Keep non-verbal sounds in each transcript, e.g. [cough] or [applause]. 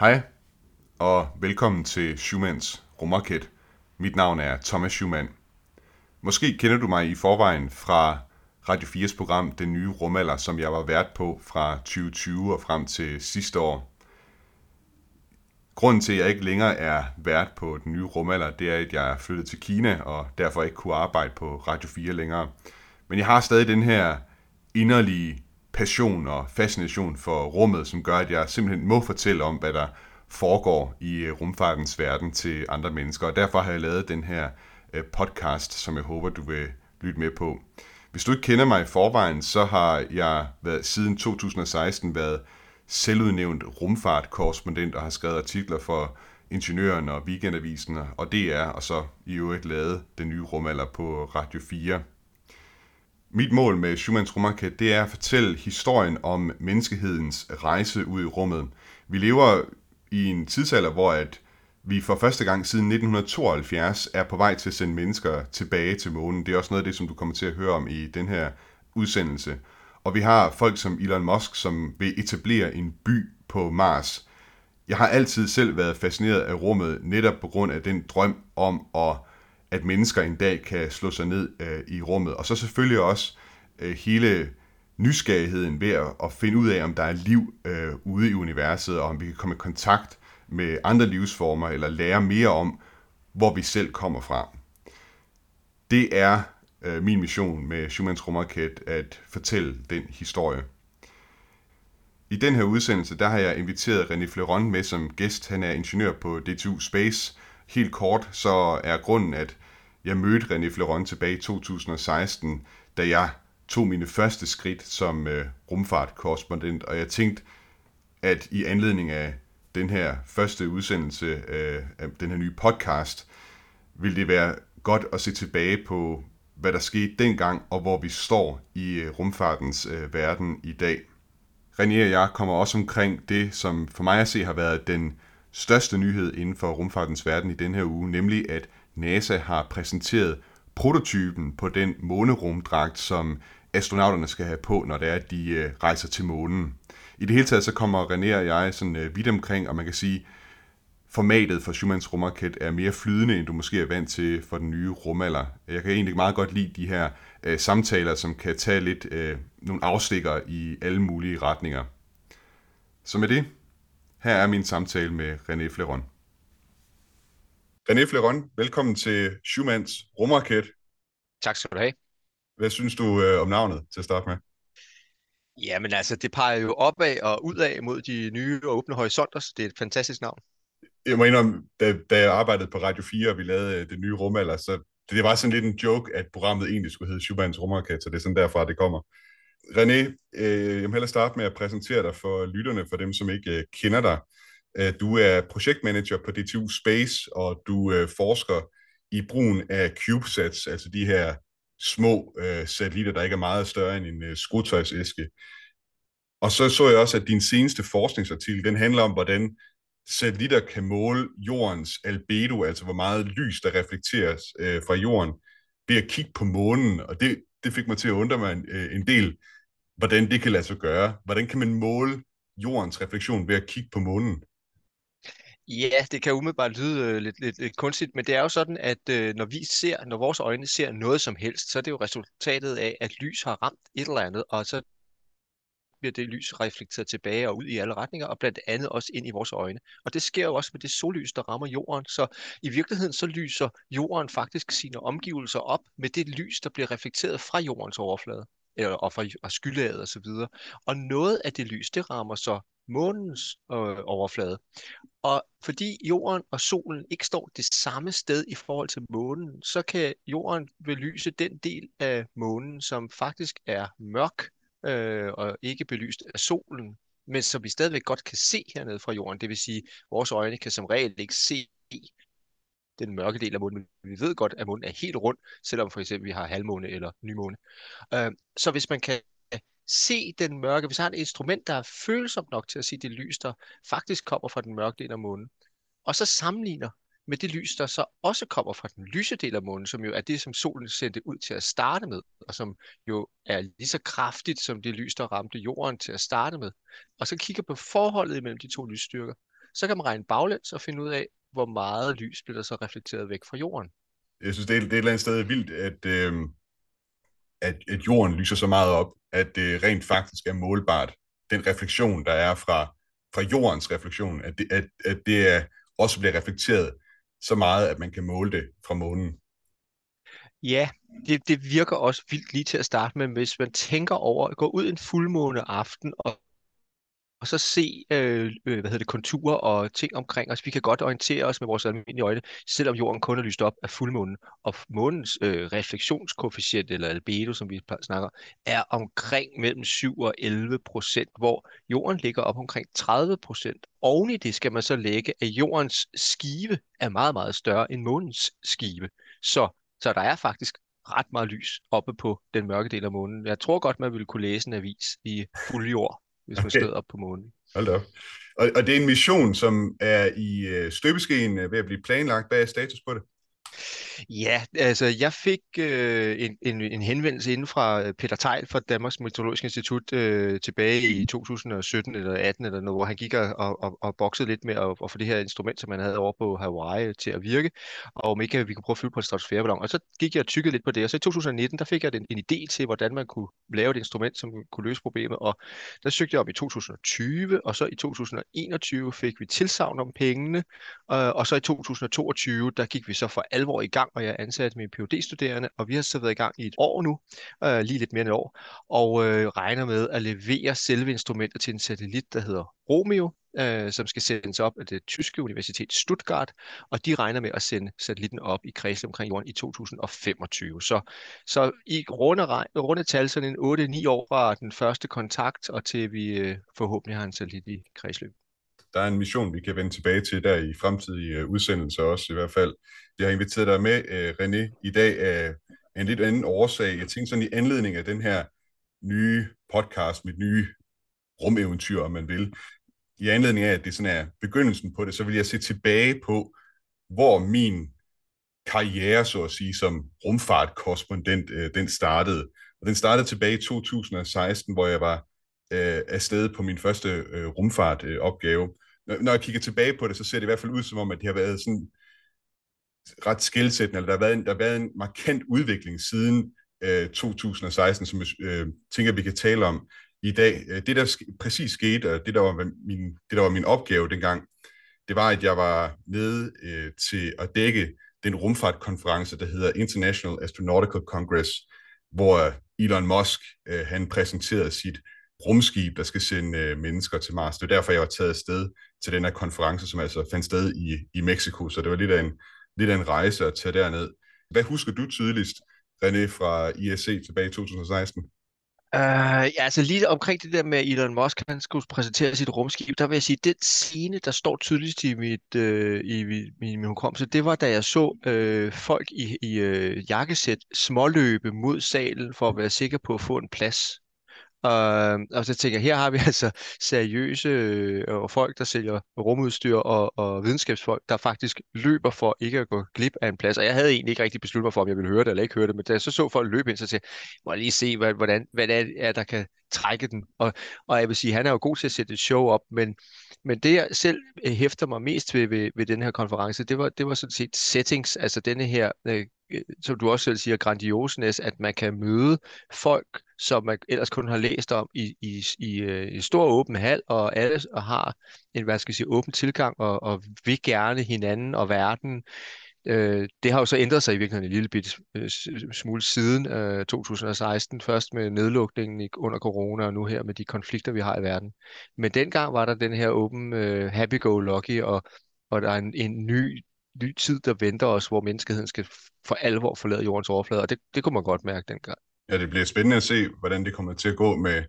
Hej, og velkommen til Schumanns rumraket. Mit navn er Thomas Schumann. Måske kender du mig i forvejen fra Radio 4's program Den Nye Rumalder, som jeg var vært på fra 2020 og frem til sidste år. Grunden til, at jeg ikke længere er vært på Den Nye Rumalder, det er, at jeg er flyttet til Kina og derfor ikke kunne arbejde på Radio 4 længere. Men jeg har stadig den her inderlige passion og fascination for rummet, som gør, at jeg simpelthen må fortælle om, hvad der foregår i øh, rumfartens verden til andre mennesker. Og derfor har jeg lavet den her øh, podcast, som jeg håber, du vil lytte med på. Hvis du ikke kender mig i forvejen, så har jeg været, siden 2016 været selvudnævnt rumfartkorrespondent og har skrevet artikler for Ingeniøren og Weekendavisen og DR, og så i øvrigt lavet den nye rumalder på Radio 4. Mit mål med Schumanns rumraket, det er at fortælle historien om menneskehedens rejse ud i rummet. Vi lever i en tidsalder, hvor at vi for første gang siden 1972 er på vej til at sende mennesker tilbage til månen. Det er også noget af det, som du kommer til at høre om i den her udsendelse. Og vi har folk som Elon Musk, som vil etablere en by på Mars. Jeg har altid selv været fascineret af rummet, netop på grund af den drøm om, at, at mennesker en dag kan slå sig ned øh, i rummet. Og så selvfølgelig også øh, hele nysgerrigheden ved at, at finde ud af, om der er liv øh, ude i universet, og om vi kan komme i kontakt med andre livsformer, eller lære mere om, hvor vi selv kommer fra. Det er øh, min mission med Schumanns rumraket at fortælle den historie. I den her udsendelse, der har jeg inviteret René Fleron med som gæst. Han er ingeniør på DTU Space. Helt kort, så er grunden, at jeg mødte René Fleron tilbage i 2016, da jeg tog mine første skridt som øh, rumfartkorrespondent, og jeg tænkte, at i anledning af den her første udsendelse øh, af den her nye podcast, ville det være godt at se tilbage på, hvad der skete dengang, og hvor vi står i øh, rumfartens øh, verden i dag. René og jeg kommer også omkring det, som for mig at se har været den største nyhed inden for rumfartens verden i den her uge, nemlig at NASA har præsenteret prototypen på den månerumdragt, som astronauterne skal have på, når det er, at de øh, rejser til månen. I det hele taget så kommer René og jeg sådan øh, vidt omkring, og man kan sige, formatet for Schumanns rumraket er mere flydende, end du måske er vant til for den nye rumalder. Jeg kan egentlig meget godt lide de her øh, samtaler, som kan tage lidt øh, nogle afstikker i alle mulige retninger. Så med det, her er min samtale med René Fleron. René Fleron, velkommen til Schumanns rumraket. Tak skal du have. Hvad synes du øh, om navnet til at starte med? Jamen altså, det peger jo opad og udad mod de nye og åbne horisonter, så det er et fantastisk navn. Jeg må indrømme, da, da jeg arbejdede på Radio 4, og vi lavede øh, det nye rumalder, så det, det var sådan lidt en joke, at programmet egentlig skulle hedde Schumanns Rumraket, så det er sådan derfra, det kommer. René, øh, jeg må hellere starte med at præsentere dig for lytterne, for dem, som ikke øh, kender dig. Øh, du er projektmanager på DTU Space, og du øh, forsker i brugen af CubeSats, altså de her små øh, satellitter, der ikke er meget større end en øh, skruetøjsæske. Og så så jeg også, at din seneste forskningsartikel, den handler om, hvordan satellitter kan måle jordens albedo, altså hvor meget lys, der reflekteres øh, fra jorden, ved at kigge på månen. Og det, det fik mig til at undre mig en, øh, en del, hvordan det kan lade sig gøre. Hvordan kan man måle jordens refleksion ved at kigge på månen? Ja, det kan umiddelbart lyde øh, lidt, lidt, lidt kunstigt, men det er jo sådan, at øh, når vi ser, når vores øjne ser noget som helst, så er det jo resultatet af, at lys har ramt et eller andet, og så bliver det lys reflekteret tilbage og ud i alle retninger, og blandt andet også ind i vores øjne. Og det sker jo også med det sollys, der rammer jorden. Så i virkeligheden så lyser jorden faktisk sine omgivelser op med det lys, der bliver reflekteret fra jordens overflade eller, og fra skylaget og så videre. Og noget af det lys, det rammer så månens øh, overflade. Og fordi jorden og solen ikke står det samme sted i forhold til månen, så kan jorden belyse den del af månen, som faktisk er mørk øh, og ikke belyst af solen, men som vi stadigvæk godt kan se hernede fra jorden. Det vil sige, at vores øjne kan som regel ikke se den mørke del af månen. Vi ved godt, at månen er helt rund, selvom for eksempel vi har halvmåne eller nymåne. Øh, så hvis man kan se den mørke, hvis man har et instrument, der er følsomt nok til at se det lys, der faktisk kommer fra den mørke del af månen, og så sammenligner med det lys, der så også kommer fra den lyse del af månen, som jo er det, som solen sendte ud til at starte med, og som jo er lige så kraftigt som det lys, der ramte jorden til at starte med. Og så kigger på forholdet mellem de to lysstyrker, så kan man regne baglæns og finde ud af, hvor meget lys bliver der så reflekteret væk fra jorden. Jeg synes, det er, det er et eller andet sted vildt, at, øh, at, at jorden lyser så meget op, at det rent faktisk er målbart. Den refleksion, der er fra, fra jordens refleksion, at det, at, at det er, også bliver reflekteret så meget, at man kan måle det fra månen. Ja, det, det virker også vildt lige til at starte med, hvis man tænker over at gå ud en fuldmåne aften og og så se øh, øh, hvad hedder det, konturer og ting omkring os. Vi kan godt orientere os med vores almindelige øjne, selvom jorden kun er lyst op af fuldmånen. Og månens øh, refleksionskoefficient, eller albedo, som vi snakker, er omkring mellem 7 og 11 procent, hvor jorden ligger op omkring 30 procent. Oven i det skal man så lægge, at jordens skive er meget, meget større end månens skive. Så, så der er faktisk ret meget lys oppe på den mørke del af månen. Jeg tror godt, man ville kunne læse en avis i fuld jord hvis man okay. stod op på månen. Hold op. Og, og det er en mission, som er i øh, støbeskeen øh, ved at blive planlagt. Hvad er status på det? Ja, altså jeg fik øh, en, en, en henvendelse inden fra øh, Peter Tejl fra Danmarks Meteorologiske Institut øh, tilbage i 2017 eller 18 eller noget, hvor han gik og, og, og boksede lidt med at, at få det her instrument, som man havde over på Hawaii til at virke, og om ikke vi kunne prøve at fylde på en stratosfæreballon. Og så gik jeg og tykkede lidt på det, og så i 2019, der fik jeg en, en idé til, hvordan man kunne lave et instrument, som kunne løse problemet, og der søgte jeg op i 2020, og så i 2021 fik vi tilsavn om pengene, øh, og så i 2022, der gik vi så for alvor i gang, og jeg ansatte ansat phd studerende og vi har så været i gang i et år nu, øh, lige lidt mere end et år, og øh, regner med at levere selve instrumentet til en satellit, der hedder Romeo, øh, som skal sendes op af det tyske universitet Stuttgart, og de regner med at sende satellitten op i kredsløb omkring jorden i 2025. Så, så i runde, runde tal sådan en 8-9 år fra den første kontakt, og til vi øh, forhåbentlig har en satellit i kredsløb der er en mission, vi kan vende tilbage til der i fremtidige øh, udsendelser også i hvert fald. Jeg har inviteret dig med, øh, René, i dag af en lidt anden årsag. Jeg tænkte sådan i anledning af den her nye podcast, mit nye rumeventyr, om man vil. I anledning af, at det sådan er begyndelsen på det, så vil jeg se tilbage på, hvor min karriere, så at sige, som rumfartkorrespondent, øh, den startede. Og den startede tilbage i 2016, hvor jeg var øh, afsted på min første øh, rumfartopgave. Når, når jeg kigger tilbage på det, så ser det i hvert fald ud som om, at det har været sådan ret skældsættende, eller der har været en, der har været en markant udvikling siden øh, 2016, som jeg øh, tænker, vi kan tale om i dag. Øh, det, der sk- præcis skete, og det der, var min, det, der var min opgave dengang, det var, at jeg var nede øh, til at dække den rumfartkonference, der hedder International Astronautical Congress, hvor Elon Musk øh, han præsenterede sit rumskib, der skal sende øh, mennesker til Mars. Det var derfor, jeg var taget afsted til den her konference, som altså fandt sted i, i Mexico. Så det var lidt af en, lidt af en rejse at tage derned. Hvad husker du tydeligst, René, fra ISC tilbage i 2016? Uh, ja, altså lige omkring det der med Elon Musk, han skulle præsentere sit rumskib, der vil jeg sige, den scene, der står tydeligst i mit, uh, i min, min hukommelse, det var da jeg så uh, folk i, i uh, jakkesæt småløbe mod salen for at være sikker på at få en plads. Og, og så tænker jeg, her har vi [laughs] altså seriøse øh, folk, der sælger rumudstyr og, og videnskabsfolk, der faktisk løber for ikke at gå glip af en plads. Og jeg havde egentlig ikke rigtig besluttet mig for, om jeg ville høre det eller ikke høre det, men da jeg så så folk løbe ind, så tænkte jeg, må jeg lige se, hvad, hvordan, hvad det er, der kan trække den. Og, og jeg vil sige, han er jo god til at sætte et show op, men, men det jeg selv øh, hæfter mig mest ved, ved, ved den her konference, det var, det var sådan set settings, altså denne her øh, Øh, som du også selv siger, grandiosnes, at man kan møde folk, som man ellers kun har læst om i, i, i, en i stor åben hal, og alle og har en, hvad skal jeg sige, åben tilgang, og, og vil gerne hinanden og verden. Øh, det har jo så ændret sig i virkeligheden en lille bit øh, smule siden øh, 2016, først med nedlukningen under corona, og nu her med de konflikter, vi har i verden. Men dengang var der den her åben øh, happy-go-lucky, og, og der er en, en ny ny tid, der venter os, hvor menneskeheden skal for alvor forlade jordens overflade, og det, det kunne man godt mærke dengang. Ja, det bliver spændende at se, hvordan det kommer til at gå med,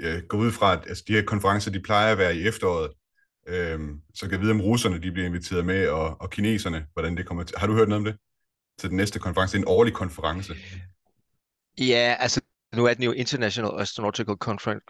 ja, gå ud fra, at altså, de her konferencer, de plejer at være i efteråret, øhm, så kan jeg vide, om russerne de bliver inviteret med, og, og kineserne, hvordan det kommer til. Har du hørt noget om det? Til den næste konference, det er en årlig konference. Ja, altså nu er den jo International Astronautical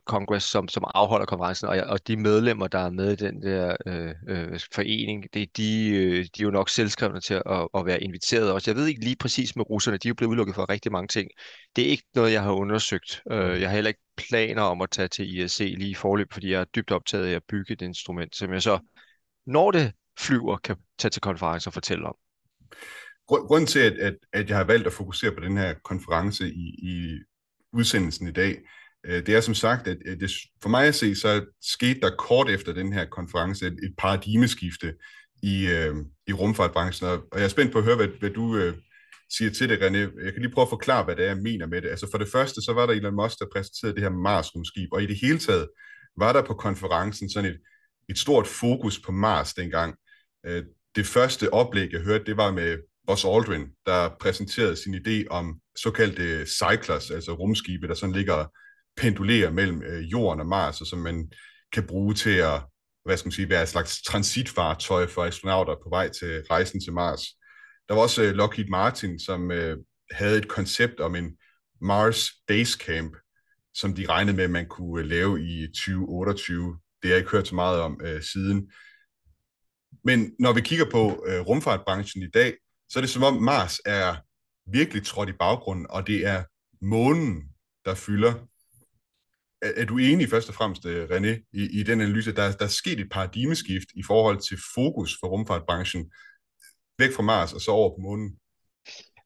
Congress, som, som afholder konferencen, og, og de medlemmer, der er med i den der øh, øh, forening, det, de, øh, de er jo nok selvskrevne til at, at være inviteret også. Jeg ved ikke lige præcis med russerne, de er jo blevet udelukket for rigtig mange ting. Det er ikke noget, jeg har undersøgt. Øh, jeg har heller ikke planer om at tage til ISC lige i forløb, fordi jeg er dybt optaget af at bygge et instrument, som jeg så når det flyver, kan tage til konference og fortælle om. Grunden til, at, at, at jeg har valgt at fokusere på den her konference i, i udsendelsen i dag, øh, det er som sagt, at det, for mig at se, så skete der kort efter den her konference et, et paradigmeskifte i, øh, i rumfartbranchen, og jeg er spændt på at høre, hvad, hvad du øh, siger til det, René. Jeg kan lige prøve at forklare, hvad det er, jeg mener med det. Altså for det første, så var der Elon Musk, der præsenterede det her Mars-rumskib, og i det hele taget var der på konferencen sådan et, et stort fokus på Mars dengang. Øh, det første oplæg, jeg hørte, det var med Buzz Aldrin, der præsenterede sin idé om såkaldte cyclers, altså rumskibe, der sådan ligger og pendulerer mellem øh, jorden og Mars, og som man kan bruge til at hvad skal man sige, være et slags transitfartøj for astronauter på vej til rejsen til Mars. Der var også øh, Lockheed Martin, som øh, havde et koncept om en Mars Base Camp, som de regnede med, at man kunne øh, lave i 2028. Det har jeg ikke hørt så meget om øh, siden. Men når vi kigger på øh, rumfartbranchen i dag, så er det som om Mars er virkelig trådt i baggrunden, og det er månen, der fylder er, er du enig først og fremmest, øh, René, i, i den analyse, der, der er sket et paradigmeskift i forhold til fokus for rumfartbranchen væk fra Mars og så over på månen?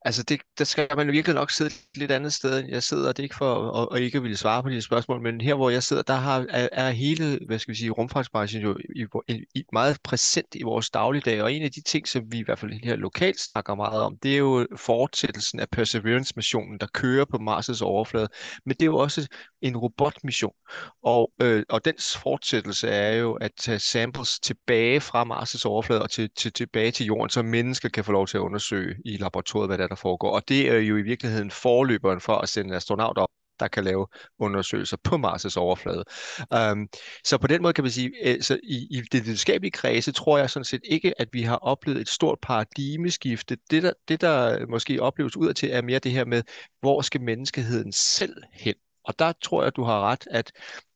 Altså, det, der skal man virkelig nok sidde et lidt andet sted, end jeg sidder. Det er ikke for at, at ikke ville svare på de spørgsmål, men her, hvor jeg sidder, der har, er, er hele, hvad skal vi sige, rumfartsbranchen jo i, i, i, meget præsent i vores dagligdag, og en af de ting, som vi i hvert fald her lokalt snakker meget om, det er jo fortsættelsen af Perseverance-missionen, der kører på Mars' overflade, men det er jo også en robotmission, og, øh, og dens fortsættelse er jo at tage samples tilbage fra Mars' overflade og til, til, tilbage til jorden, så mennesker kan få lov til at undersøge i laboratoriet, hvad der der foregår. Og det er jo i virkeligheden forløberen for at sende astronauter op der kan lave undersøgelser på Mars' overflade. Um, så på den måde kan man sige, altså så i, i det videnskabelige kredse tror jeg sådan set ikke, at vi har oplevet et stort paradigmeskifte. Det der, det, der måske opleves ud til, er mere det her med, hvor skal menneskeheden selv hen? Og der tror jeg, du har ret, at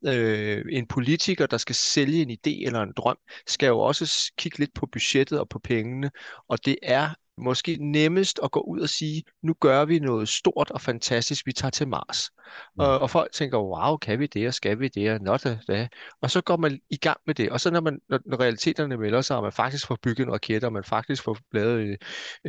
øh, en politiker, der skal sælge en idé eller en drøm, skal jo også kigge lidt på budgettet og på pengene. Og det er måske nemmest at gå ud og sige, nu gør vi noget stort og fantastisk, vi tager til Mars. Mm. Og, og folk tænker, wow, kan vi det, og skal vi det, og not da. Og så går man i gang med det. Og så når, man, når, når realiteterne melder sig, og man faktisk får bygget en raket, og man faktisk får lavet en,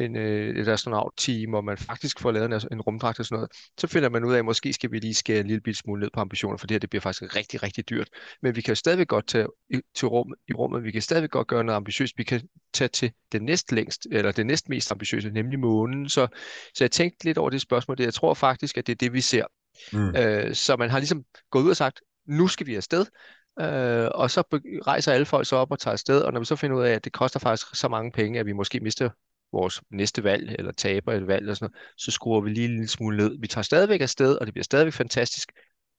en, øh, et astronaut-team, og man faktisk får lavet en, en rumdragt og sådan noget, så finder man ud af, at måske skal vi lige skære en lille smule ned på ambitioner, for det her det bliver faktisk rigtig, rigtig dyrt. Men vi kan jo stadigvæk godt tage til rum, i rummet, vi kan stadigvæk godt gøre noget ambitiøst, vi kan tage til det næst længst, eller det næst mest ambitiøse, nemlig månen. Så, så jeg tænkte lidt over det spørgsmål. Jeg tror faktisk, at det er det, vi ser. Mm. Øh, så man har ligesom gået ud og sagt, nu skal vi afsted, øh, og så rejser alle folk så op og tager afsted, og når vi så finder ud af, at det koster faktisk så mange penge, at vi måske mister vores næste valg, eller taber et valg, eller sådan noget, så skruer vi lige en lille smule ned. Vi tager stadigvæk afsted, og det bliver stadigvæk fantastisk,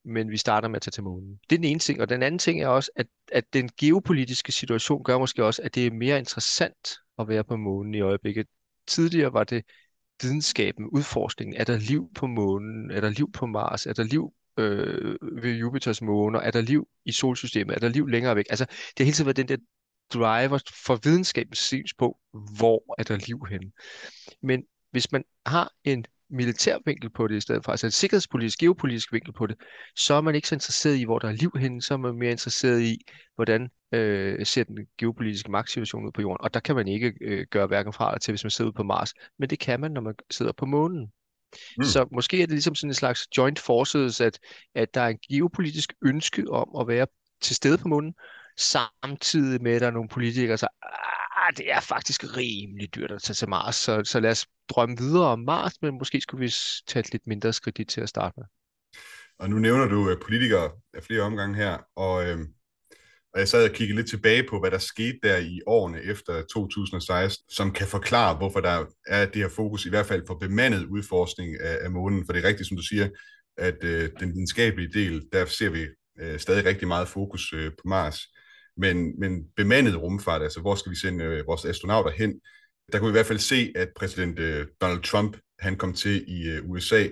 men vi starter med at tage til månen. Det er den ene ting, og den anden ting er også, at, at den geopolitiske situation gør måske også, at det er mere interessant at være på månen i øjeblikket. Tidligere var det videnskaben, udforskningen. Er der liv på månen? Er der liv på Mars? Er der liv øh, ved Jupiters måner? Er der liv i solsystemet? Er der liv længere væk? Altså, det har hele tiden været den der driver for videnskabens syns på, hvor er der liv henne. Men hvis man har en militær vinkel på det i stedet for, altså en sikkerhedspolitisk, geopolitisk vinkel på det, så er man ikke så interesseret i, hvor der er liv henne, så er man mere interesseret i, hvordan øh, ser den geopolitiske magtsituation ud på jorden. Og der kan man ikke øh, gøre hverken fra eller til, hvis man sidder ude på Mars, men det kan man, når man sidder på månen. Mm. Så måske er det ligesom sådan en slags joint forces, at, at der er en geopolitisk ønske om at være til stede på månen, samtidig med, at der er nogle politikere, der siger, ah, det er faktisk rimelig dyrt at tage til Mars, så, så lad os drømme videre om Mars, men måske skulle vi tage et lidt mindre skridt til at starte med. Og nu nævner du øh, politikere af flere omgange her, og, øh, og jeg sad og kiggede lidt tilbage på, hvad der skete der i årene efter 2016, som kan forklare, hvorfor der er det her fokus, i hvert fald på bemandet udforskning af, af månen. For det er rigtigt, som du siger, at øh, den videnskabelige del, der ser vi øh, stadig rigtig meget fokus øh, på Mars. Men, men bemandet rumfart, altså hvor skal vi sende øh, vores astronauter hen, der kunne vi i hvert fald se, at præsident øh, Donald Trump, han kom til i øh, USA,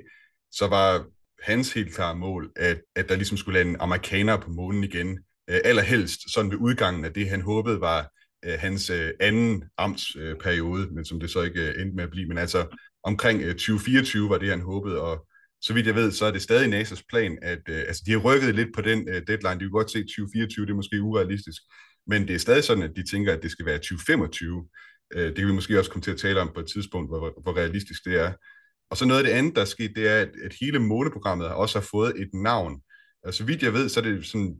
så var hans helt klare mål, at, at der ligesom skulle lande amerikanere på månen igen. Øh, allerhelst sådan ved udgangen af det, han håbede var øh, hans øh, anden amtsperiode, øh, men som det så ikke øh, endte med at blive. Men altså omkring øh, 2024 var det, han håbede, og så vidt jeg ved, så er det stadig NASA's plan, at øh, altså, de har rykket lidt på den øh, deadline. De kan godt se, 2024 det er måske urealistisk. Men det er stadig sådan, at de tænker, at det skal være 2025. Øh, det kan vi måske også komme til at tale om på et tidspunkt, hvor, hvor realistisk det er. Og så noget af det andet, der er sket, det er, at, at hele måneprogrammet også har fået et navn. Altså, vidt jeg ved, så er det sådan,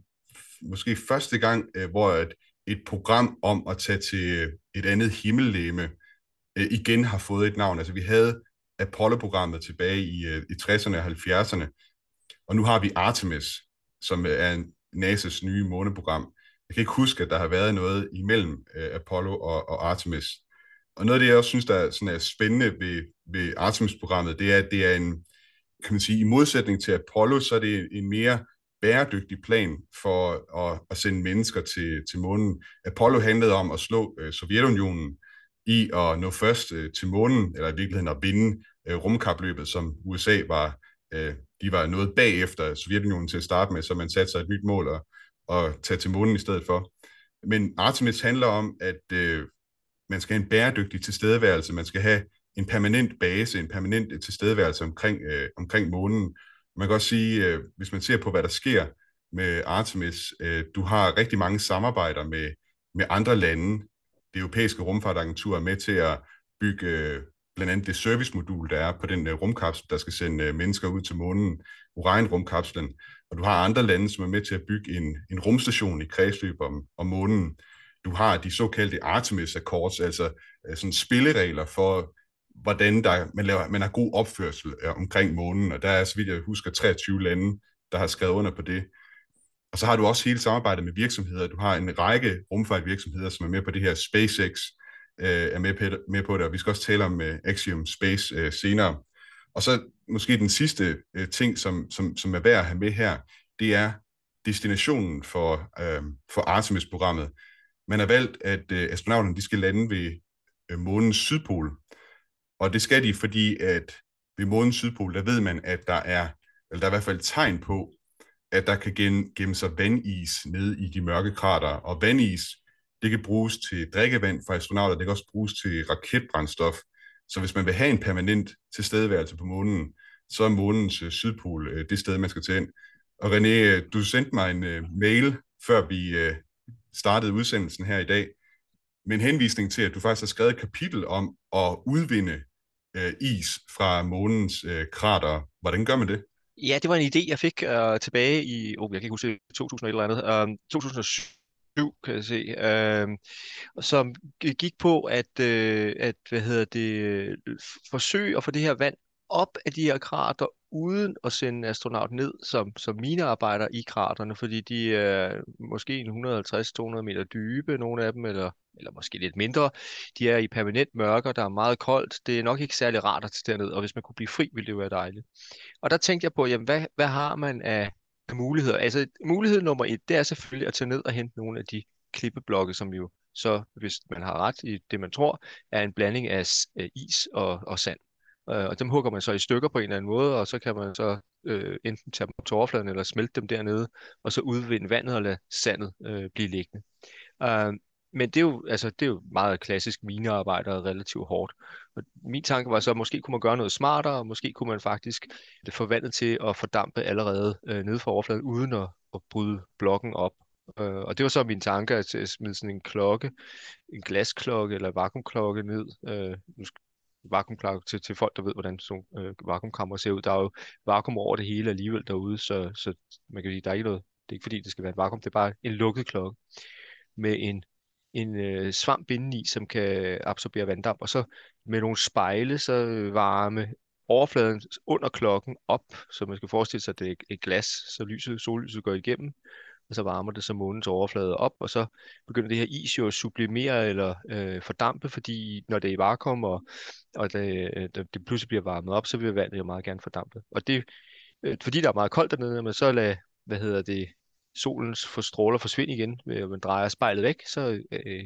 måske første gang, øh, hvor et, et program om at tage til et andet himmellegeme øh, igen har fået et navn. Altså, vi havde Apollo-programmet tilbage i, øh, i 60'erne og 70'erne, og nu har vi Artemis, som øh, er en NASA's nye måneprogram. Jeg kan ikke huske, at der har været noget imellem øh, Apollo og, og Artemis. Og noget af det, jeg også synes, der er, sådan er spændende ved, ved Artemis-programmet, det er, at det er en, kan man sige, i modsætning til Apollo, så er det en mere bæredygtig plan for at, at sende mennesker til, til månen. Apollo handlede om at slå øh, Sovjetunionen i at nå først øh, til månen, eller i virkeligheden at vinde øh, rumkapløbet, som USA var, øh, de var noget bagefter Sovjetunionen til at starte med, så man satte sig et nyt mål og, at tage til månen i stedet for. Men Artemis handler om, at øh, man skal have en bæredygtig tilstedeværelse, man skal have en permanent base, en permanent øh, tilstedeværelse omkring, øh, omkring månen. Man kan også sige, øh, hvis man ser på, hvad der sker med Artemis, øh, du har rigtig mange samarbejder med, med andre lande. Det europæiske rumfartagentur er med til at bygge øh, blandt andet det servicemodul, der er på den øh, rumkapsel, der skal sende øh, mennesker ud til månen, Orion-rumkapslen. Og du har andre lande, som er med til at bygge en, en rumstation i kredsløb om, om månen. Du har de såkaldte Artemis Accords, altså sådan spilleregler for, hvordan der, man, laver, man har god opførsel omkring månen, og der er, så vidt jeg husker, 23 lande, der har skrevet under på det. Og så har du også hele samarbejdet med virksomheder. Du har en række rumfartvirksomheder, som er med på det her. SpaceX øh, er med på, med på det, og vi skal også tale om øh, Axiom Space øh, senere. Og så måske den sidste øh, ting, som, som, som er værd at have med her, det er destinationen for, øh, for Artemis-programmet. Man har valgt, at øh, astronauterne de skal lande ved øh, månens sydpol, og det skal de, fordi at ved månens sydpol, der ved man, at der er, eller der er i hvert fald tegn på, at der kan gemme sig vandis nede i de mørke krater. Og vandis, det kan bruges til drikkevand for astronauter, det kan også bruges til raketbrændstof. Så hvis man vil have en permanent tilstedeværelse på månen, så er månens øh, sydpol øh, det sted, man skal til ind. Og René, øh, du sendte mig en øh, mail, før vi øh, startede udsendelsen her i dag, med en henvisning til, at du faktisk har skrevet et kapitel om at udvinde øh, is fra månens øh, krater. Hvordan gør man det? Ja, det var en idé, jeg fik øh, tilbage i, oh, jeg kan ikke huske, 2000 eller andet, øh, 2007 kan jeg se, øh, som gik på at, øh, at hvad hedder det, øh, forsøge at få det her vand op af de her krater, uden at sende astronaut ned som, som minearbejder i kraterne, fordi de er måske 150-200 meter dybe, nogle af dem, eller, eller måske lidt mindre. De er i permanent mørke, der er meget koldt. Det er nok ikke særlig rart at tage derned, og hvis man kunne blive fri, ville det være dejligt. Og der tænkte jeg på, jamen, hvad, hvad har man af muligheder? Altså, mulighed nummer et, det er selvfølgelig at tage ned og hente nogle af de klippeblokke, som jo så, hvis man har ret i det, man tror, er en blanding af øh, is og, og sand. Øh, og dem hugger man så i stykker på en eller anden måde, og så kan man så øh, enten tage dem på overfladen eller smelte dem dernede, og så udvinde vandet og lade sandet øh, blive liggende. Øh, men det er, jo, altså, det er jo meget klassisk minearbejde og relativt hårdt. Og min tanke var så, at måske kunne man gøre noget smartere, og måske kunne man faktisk få vandet til at fordampe allerede øh, nede fra overfladen, uden at, at bryde blokken op. Øh, og det var så min tanke at smide sådan en klokke, en glasklokke eller vakuumklokke ned. Øh, nu vakuumklokke til, til folk, der ved, hvordan sådan øh, vakuumkammer ser ud. Der er jo vakuum over det hele alligevel derude, så, så man kan sige, der er ikke noget, det er ikke fordi, det skal være et vakuum, det er bare en lukket klokke med en, en øh, svamp indeni, som kan absorbere vanddamp, og så med nogle spejle, så varme overfladen under klokken op, så man skal forestille sig, at det er et glas, så lyset, sollyset går igennem, så varmer det så månens overflade op, og så begynder det her is jo at sublimere eller øh, fordampe, fordi når det er i vakuum, og, og det, øh, det pludselig bliver varmet op, så vil vandet jo meget gerne fordampe. Og det, øh, fordi der er meget koldt dernede, men så lader, hvad hedder det, solens for stråler forsvinde igen, øh, når man drejer spejlet væk, så øh,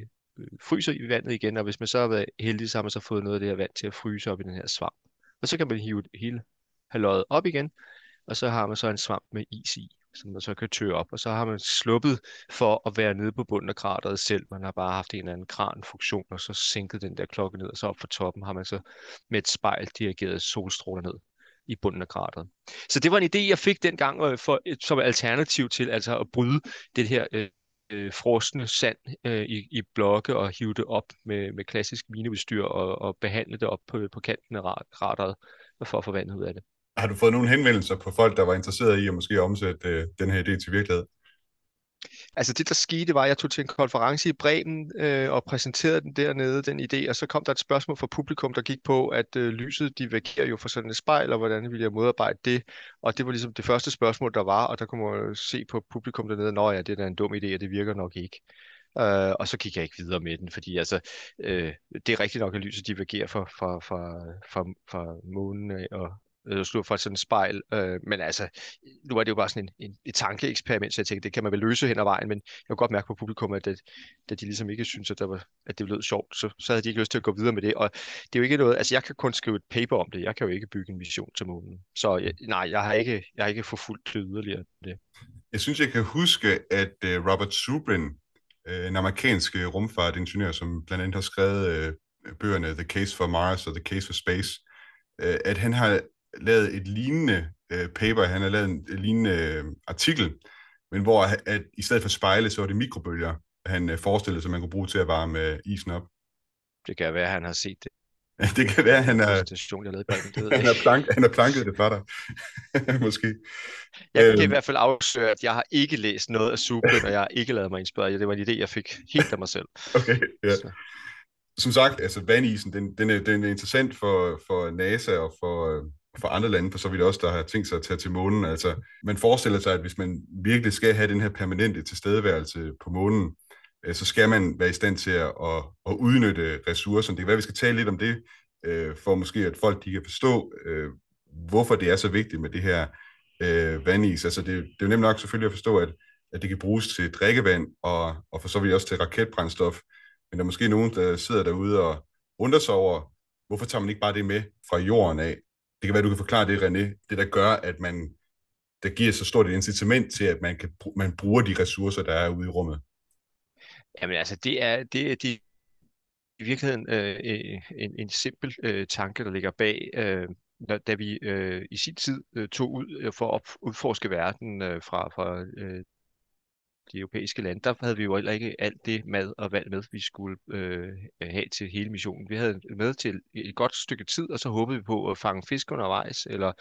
fryser i vandet igen, og hvis man så har været heldig, så har man så fået noget af det her vand til at fryse op i den her svamp. Og så kan man hive hele halvøjet op igen, og så har man så en svamp med is i som man så kan tøre op, og så har man sluppet for at være nede på bunden af krateret selv. Man har bare haft en eller anden kranfunktion, og så sænket den der klokke ned, og så op for toppen har man så med et spejl dirigeret solstråler ned i bunden af krateret. Så det var en idé, jeg fik dengang for, som alternativ til altså at bryde det her øh, øh, frosne sand øh, i, i blokke og hive det op med, med klassisk mineudstyr og, og behandle det op på, på kanten af krateret for at få vandet ud af det. Har du fået nogle henvendelser på folk, der var interesseret i at måske omsætte øh, den her idé til virkelighed? Altså det, der skete, var, at jeg tog til en konference i Bremen øh, og præsenterede den dernede, den idé, og så kom der et spørgsmål fra publikum, der gik på, at øh, lyset divergerer jo fra sådan et spejl, og hvordan ville jeg modarbejde det? Og det var ligesom det første spørgsmål, der var, og der kunne man se på publikum dernede, nå ja, det er da en dum idé, og det virker nok ikke. Øh, og så gik jeg ikke videre med den, fordi altså, øh, det er rigtigt nok, at lyset divergerer fra, fra, fra, fra, fra månen og, øh, slå fra sådan et spejl. Øh, men altså, nu var det jo bare sådan en, en, et tankeeksperiment, så jeg tænkte, det kan man vel løse hen ad vejen, men jeg kunne godt mærke på publikum, at, det, at de ligesom ikke synes, at, der var, at det lød sjovt, så, så havde de ikke lyst til at gå videre med det. Og det er jo ikke noget, altså jeg kan kun skrive et paper om det, jeg kan jo ikke bygge en mission til månen. Så jeg, nej, jeg har ikke, jeg har ikke forfulgt det yderligere det. Jeg synes, jeg kan huske, at uh, Robert Zubrin, uh, øh, en amerikansk øh, rumfartingeniør, som blandt andet har skrevet uh, bøgerne The Case for Mars og The Case for Space, at han har lavet et lignende øh, paper, han har lavet en, en lignende øh, artikel, men hvor at, at i stedet for spejle, så var det mikrobølger, han øh, forestillede sig, man kunne bruge til at varme øh, isen op. Det kan være, at han har set det. [laughs] det kan være, han er, station, jeg bag, det [laughs] han, er plank, han er planket det for dig. [laughs] Måske. Jeg kan øhm. i hvert fald afsløre, at jeg har ikke læst noget af Suplen, og jeg har ikke lavet mig inspirere. Det var en idé, jeg fik helt af mig selv. Okay, ja. Så. Som sagt, altså vandisen, den, den, er, den er interessant for, for NASA og for, for andre lande, for så vidt også, der har tænkt sig at tage til månen. Altså, man forestiller sig, at hvis man virkelig skal have den her permanente tilstedeværelse på månen, øh, så skal man være i stand til at, at, at udnytte ressourcerne. Det kan være, at vi skal tale lidt om det, øh, for måske at folk de kan forstå, øh, hvorfor det er så vigtigt med det her øh, vandis. Altså, det, det er jo nemt nok selvfølgelig at forstå, at, at det kan bruges til drikkevand, og, og for så vidt også til raketbrændstof. Men der er måske nogen, der sidder derude og undrer sig over, hvorfor tager man ikke bare det med fra jorden af? Det kan være, du kan forklare det, René, det der gør, at man, der giver så stort et incitament til, at man, kan, man bruger de ressourcer, der er ude i rummet. Jamen altså, det er, det er de, i virkeligheden øh, øh en, en simpel øh, tanke, der ligger bag, øh, da vi øh, i sin tid øh, tog ud øh, for at udforske verden øh, fra, fra øh, de europæiske lande, der havde vi jo heller ikke alt det mad og vand med, vi skulle øh, have til hele missionen. Vi havde med til et godt stykke tid, og så håbede vi på at fange fisk undervejs, eller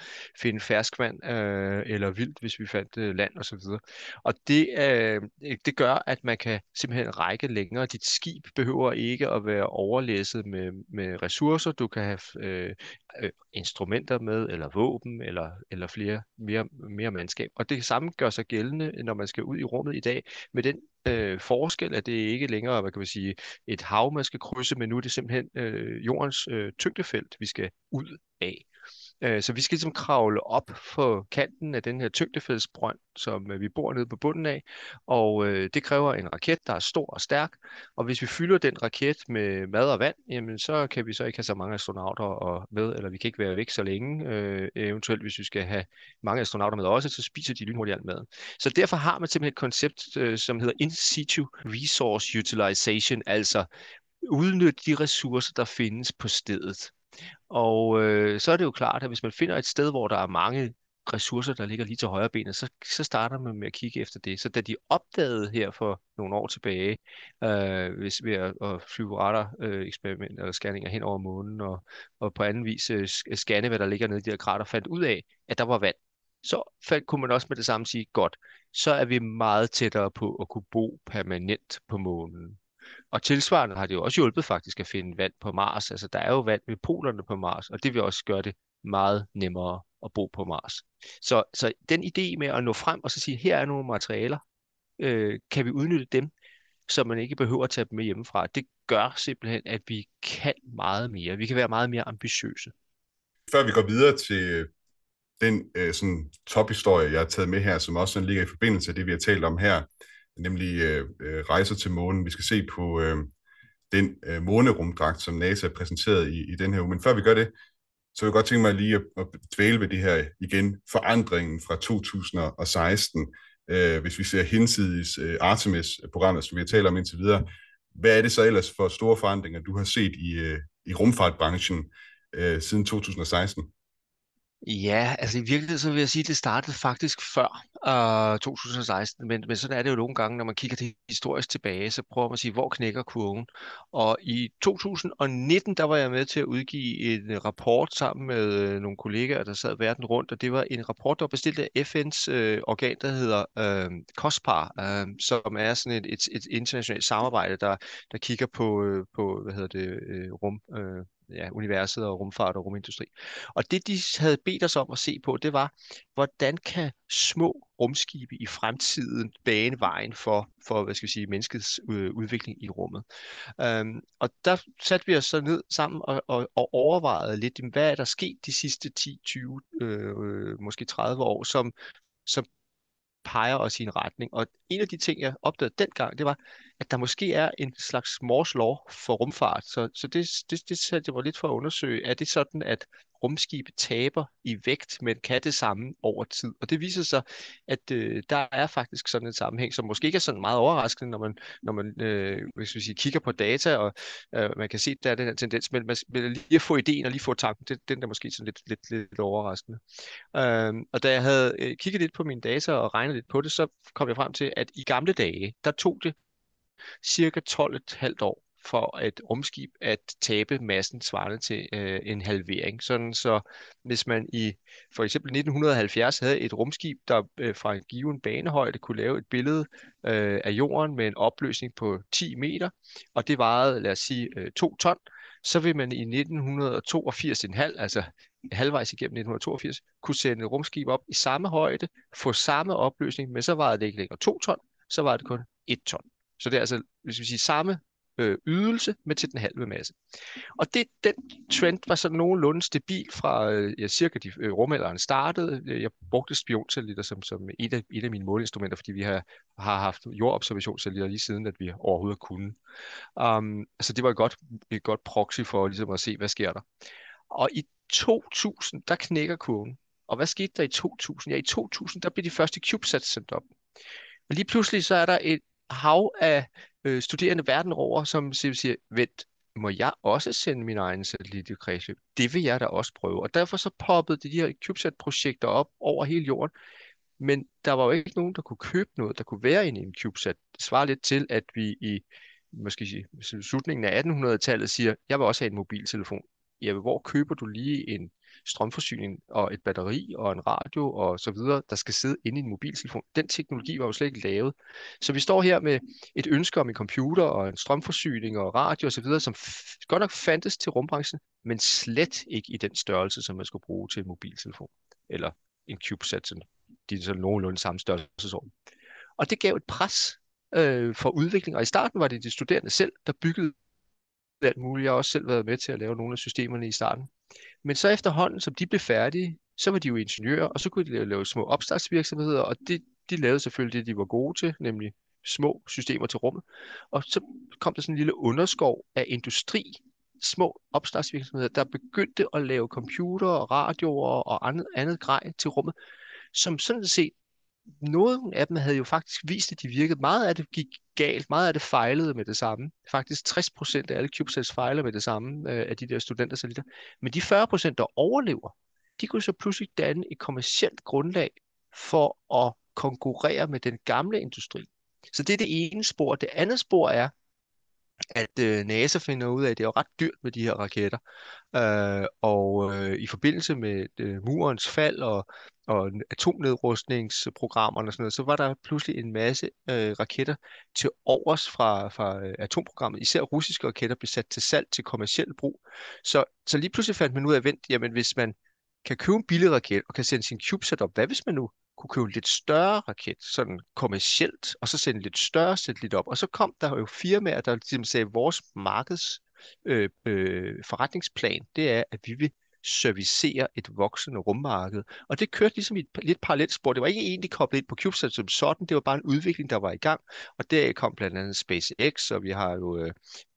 finde ferskvand, øh, eller vildt, hvis vi fandt øh, land osv. Og, og det, øh, det gør, at man kan simpelthen række længere. Dit skib behøver ikke at være overlæsset med, med ressourcer. Du kan have øh, øh, instrumenter med, eller våben, eller, eller flere, mere, mere mandskab. Og det samme gør sig gældende, når man skal ud i rummet i dag, Øh, med den øh, forskel, at det ikke længere hvad kan man sige, et hav, man skal krydse, men nu er det simpelthen øh, jordens øh, tyngdefelt, vi skal ud af. Øh, så vi skal ligesom kravle op på kanten af den her tyngdefældsbrønd, som øh, vi bor nede på bunden af, og øh, det kræver en raket, der er stor og stærk, og hvis vi fylder den raket med mad og vand, jamen så kan vi så ikke have så mange astronauter og med, eller vi kan ikke være væk så længe, øh, eventuelt hvis vi skal have mange astronauter med også, så spiser de lynhurtigt alt maden. Så derfor har man simpelthen et koncept, øh, som hedder in situ resource utilization, altså udnytte de ressourcer, der findes på stedet. Og øh, så er det jo klart, at hvis man finder et sted, hvor der er mange ressourcer, der ligger lige til højre benet, så, så starter man med at kigge efter det. Så da de opdagede her for nogle år tilbage, øh, hvis ved at, at flyve radar øh, eksperimenter og scanninger hen over månen, og, og på anden vis øh, scanne, hvad der ligger nede i de her krater, fandt ud af, at der var vand, så fandt, kunne man også med det samme sige, godt, så er vi meget tættere på at kunne bo permanent på månen. Og tilsvarende har det jo også hjulpet faktisk at finde vand på Mars. Altså der er jo vand ved polerne på Mars, og det vil også gøre det meget nemmere at bo på Mars. Så, så den idé med at nå frem og så sige, her er nogle materialer, øh, kan vi udnytte dem, så man ikke behøver at tage dem med hjemmefra, det gør simpelthen, at vi kan meget mere. Vi kan være meget mere ambitiøse. Før vi går videre til øh, den øh, sådan tophistorie, jeg har taget med her, som også sådan ligger i forbindelse med det, vi har talt om her, nemlig øh, øh, rejser til månen. Vi skal se på øh, den øh, månerumdragt, som NASA præsenterede i, i den her uge. Men før vi gør det, så vil jeg godt tænke mig lige at, at dvæle ved det her igen, forandringen fra 2016, øh, hvis vi ser hinsides øh, Artemis-programmet, som vi har talt om indtil videre. Hvad er det så ellers for store forandringer, du har set i, øh, i rumfartbranchen øh, siden 2016? Ja, altså i virkeligheden så vil jeg sige, at det startede faktisk før øh, 2016, men, men sådan er det jo nogle gange, når man kigger til historisk tilbage, så prøver man at sige, hvor knækker kurven? Og i 2019, der var jeg med til at udgive en rapport sammen med øh, nogle kollegaer, der sad verden rundt, og det var en rapport, der var bestilt af FN's øh, organ, der hedder øh, COSPAR, øh, som er sådan et, et, et internationalt samarbejde, der, der kigger på, øh, på hvad hedder det, øh, rum, øh, ja, universet og rumfart og rumindustri. Og det, de havde bedt os om at se på, det var, hvordan kan små rumskibe i fremtiden bane vejen for, for hvad skal vi sige, menneskets øh, udvikling i rummet. Um, og der satte vi os så ned sammen og, og, og overvejede lidt, hvad er der sket de sidste 10, 20, øh, øh, måske 30 år, som, som peger os i en retning. Og en af de ting, jeg opdagede dengang, det var, at der måske er en slags Morse law for rumfart. Så, så det, det, det satte jeg mig lidt for at undersøge. Er det sådan, at rumskibe taber i vægt, men kan det samme over tid? Og det viser sig, at øh, der er faktisk sådan en sammenhæng, som måske ikke er sådan meget overraskende, når man, når man øh, hvis vi siger, kigger på data, og øh, man kan se, at der er den her tendens, men man, men lige at få ideen og lige få tanken, det, den er måske sådan lidt, lidt, lidt overraskende. Øh, og da jeg havde øh, kigget lidt på mine data og regnet lidt på det, så kom jeg frem til, at i gamle dage, der tog det cirka 12,5 år for et rumskib at tabe massen svarende til øh, en halvering. Sådan så hvis man i for eksempel 1970 havde et rumskib, der øh, fra en given banehøjde kunne lave et billede øh, af jorden med en opløsning på 10 meter, og det varede, lad os sige, øh, 2 ton, så vil man i 1982,5, altså halvvejs igennem 1982, kunne sende et rumskib op i samme højde, få samme opløsning, men så varede det ikke længere 2 ton, så var det kun 1 ton. Så det er altså, hvis vi siger, samme øh, ydelse, men til den halve masse. Og det, den trend var sådan nogenlunde stabil fra øh, ja, cirka de øh, rumalderen startede. Øh, jeg brugte spionsatellitter som, som et, af, et af mine måleinstrumenter, fordi vi har, har haft jordobservationssatellitter lige siden, at vi overhovedet kunne. Um, så det var et godt, et godt proxy for ligesom at se, hvad sker der. Og i 2000, der knækker kurven. Og hvad skete der i 2000? Ja, i 2000, der blev de første CubeSats sendt op. Og lige pludselig så er der et hav af øh, studerende verden over, som siger, vent, må jeg også sende min egen satellit i kredsløb? Det vil jeg da også prøve. Og derfor så poppede de her CubeSat-projekter op over hele jorden. Men der var jo ikke nogen, der kunne købe noget, der kunne være inde i en CubeSat. Det svarer lidt til, at vi i måske slutningen af 1800-tallet siger, jeg vil også have en mobiltelefon. Ja, hvor køber du lige en strømforsyning og et batteri og en radio og så videre, der skal sidde inde i en mobiltelefon. Den teknologi var jo slet ikke lavet. Så vi står her med et ønske om en computer og en strømforsyning og radio og så videre, som godt nok fandtes til rumbranchen, men slet ikke i den størrelse, som man skulle bruge til en mobiltelefon eller en CubeSat, sådan, de er sådan nogenlunde samme størrelsesorden. Og det gav et pres øh, for udvikling, og i starten var det de studerende selv, der byggede alt muligt. Jeg har også selv været med til at lave nogle af systemerne i starten. Men så efterhånden, som de blev færdige, så var de jo ingeniører, og så kunne de lave, lave små opstartsvirksomheder, og det, de lavede selvfølgelig det, de var gode til, nemlig små systemer til rummet. Og så kom der sådan en lille underskov af industri, små opstartsvirksomheder, der begyndte at lave computer og radioer og andet, andet grej til rummet, som sådan set nogle af dem havde jo faktisk vist, at de virkede. Meget af det gik galt, meget af det fejlede med det samme. Faktisk 60% af alle CubeSats fejler med det samme øh, af de der studenter. Men de 40%, der overlever, de kunne så pludselig danne et kommersielt grundlag for at konkurrere med den gamle industri. Så det er det ene spor. Det andet spor er, at øh, NASA finder ud af, at det er ret dyrt med de her raketter. Øh, og øh, i forbindelse med øh, murens fald og, og atomnedrustningsprogrammerne og sådan noget, så var der pludselig en masse øh, raketter til overs fra, fra øh, atomprogrammet. Især russiske raketter blev sat til salg til kommersiel brug. Så, så lige pludselig fandt man ud af, at jamen, hvis man kan købe en billig raket og kan sende sin CubeSat op, hvad hvis man nu kunne købe en lidt større raket, sådan kommercielt, og så sende en lidt større satellit op. Og så kom der jo firmaer, der ligesom sagde, at vores markeds øh, øh, forretningsplan, det er, at vi vil servicere et voksende rummarked. Og det kørte ligesom i et lidt parallelt spor. Det var ikke egentlig koblet ind på CubeSat som sådan, det var bare en udvikling, der var i gang. Og der kom blandt andet SpaceX, og vi har jo øh,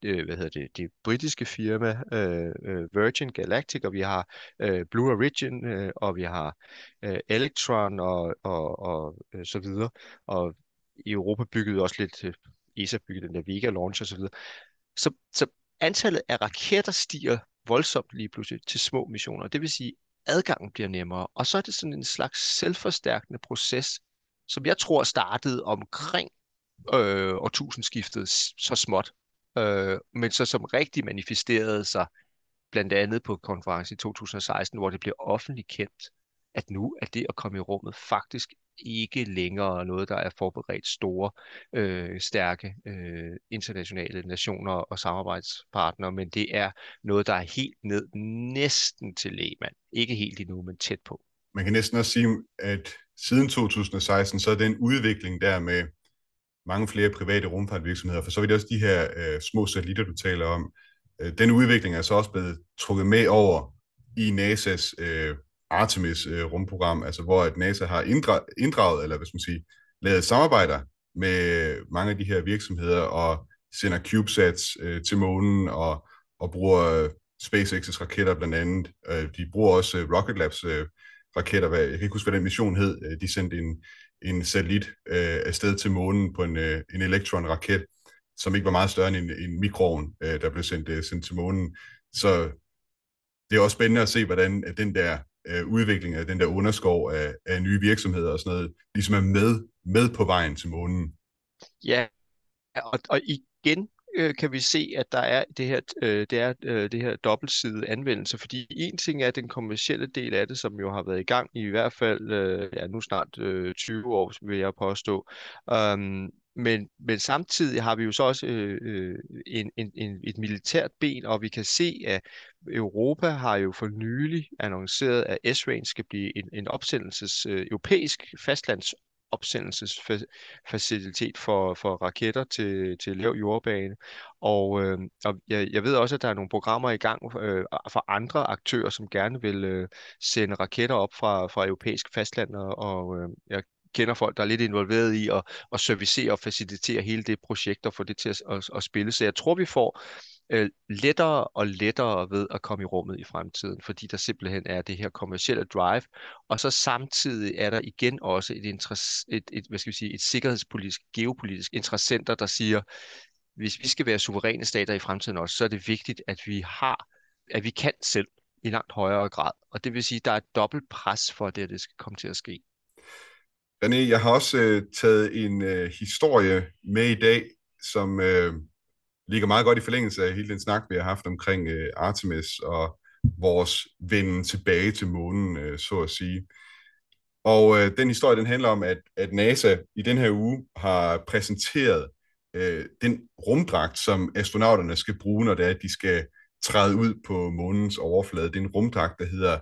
øh hvad hedder det, det britiske firma øh, øh, Virgin Galactic, og vi har øh, Blue Origin, øh, og vi har øh, Electron og, og, og øh, så videre. Og i Europa byggede også lidt, øh, ESA byggede den der Vega launch og så videre. Så, så antallet af raketter stiger voldsomt lige pludselig til små missioner. Det vil sige, adgangen bliver nemmere. Og så er det sådan en slags selvforstærkende proces, som jeg tror startede omkring øh, årtusindskiftet så småt, øh, men så som rigtig manifesterede sig blandt andet på konferencen i 2016, hvor det blev offentligt kendt, at nu er det at komme i rummet faktisk ikke længere noget, der er forberedt store, øh, stærke øh, internationale nationer og samarbejdspartnere, men det er noget, der er helt ned næsten til Lehmann. Ikke helt endnu, men tæt på. Man kan næsten også sige, at siden 2016, så er den udvikling der med mange flere private rumfartvirksomheder, for så er det også de her øh, små satellitter, du taler om, øh, den udvikling er så også blevet trukket med over i NASA's øh, Artemis-rumprogram, øh, altså hvor at NASA har inddraget, eller hvad skal man sige, lavet samarbejder med mange af de her virksomheder og sender CubeSats øh, til månen og, og bruger øh, SpaceX's raketter blandt andet. Øh, de bruger også øh, Rocket Labs øh, raketter. Hvad, jeg kan ikke huske, hvad den mission hed. Øh, de sendte en, en satellit øh, afsted til månen på en, øh, en Electron-raket, som ikke var meget større end en, en mikroovn, øh, der blev sendt, øh, sendt til månen. Så det er også spændende at se, hvordan at den der øh, udvikling af den der underskov af, af nye virksomheder og sådan noget, ligesom er med, med på vejen til månen. Ja, og, og igen øh, kan vi se, at der er det her, øh, det er øh, det her dobbeltside anvendelse, fordi en ting er den kommercielle del af det, som jo har været i gang i hvert fald øh, ja, nu snart øh, 20 år, vil jeg påstå. Um, men, men samtidig har vi jo så også øh, øh, en, en, en, et militært ben, og vi kan se, at Europa har jo for nylig annonceret, at S-Range skal blive en, en opsendelses, øh, europæisk fastlands opsendelsesfacilitet for, for raketter til, til lav jordbane. Og, øh, og jeg, jeg ved også, at der er nogle programmer i gang øh, for andre aktører, som gerne vil øh, sende raketter op fra, fra europæisk fastland, og, og øh, jeg kender folk, der er lidt involveret i at, at servicere og facilitere hele det projekt og få det til at, at, at spille. Så jeg tror, vi får øh, lettere og lettere ved at komme i rummet i fremtiden, fordi der simpelthen er det her kommercielle drive, og så samtidig er der igen også et, interesse, et, et, hvad skal vi sige, et sikkerhedspolitisk, geopolitisk interessenter, der siger, hvis vi skal være suveræne stater i fremtiden også, så er det vigtigt, at vi har, at vi kan selv i langt højere grad. Og det vil sige, at der er et dobbelt pres for, det, at det skal komme til at ske. René, jeg har også øh, taget en øh, historie med i dag, som øh, ligger meget godt i forlængelse af hele den snak, vi har haft omkring øh, Artemis og vores vende tilbage til månen, øh, så at sige. Og øh, den historie, den handler om, at, at NASA i den her uge har præsenteret øh, den rumdragt, som astronauterne skal bruge, når det er, at de skal træde ud på månens overflade. Det er en rumdragt, der hedder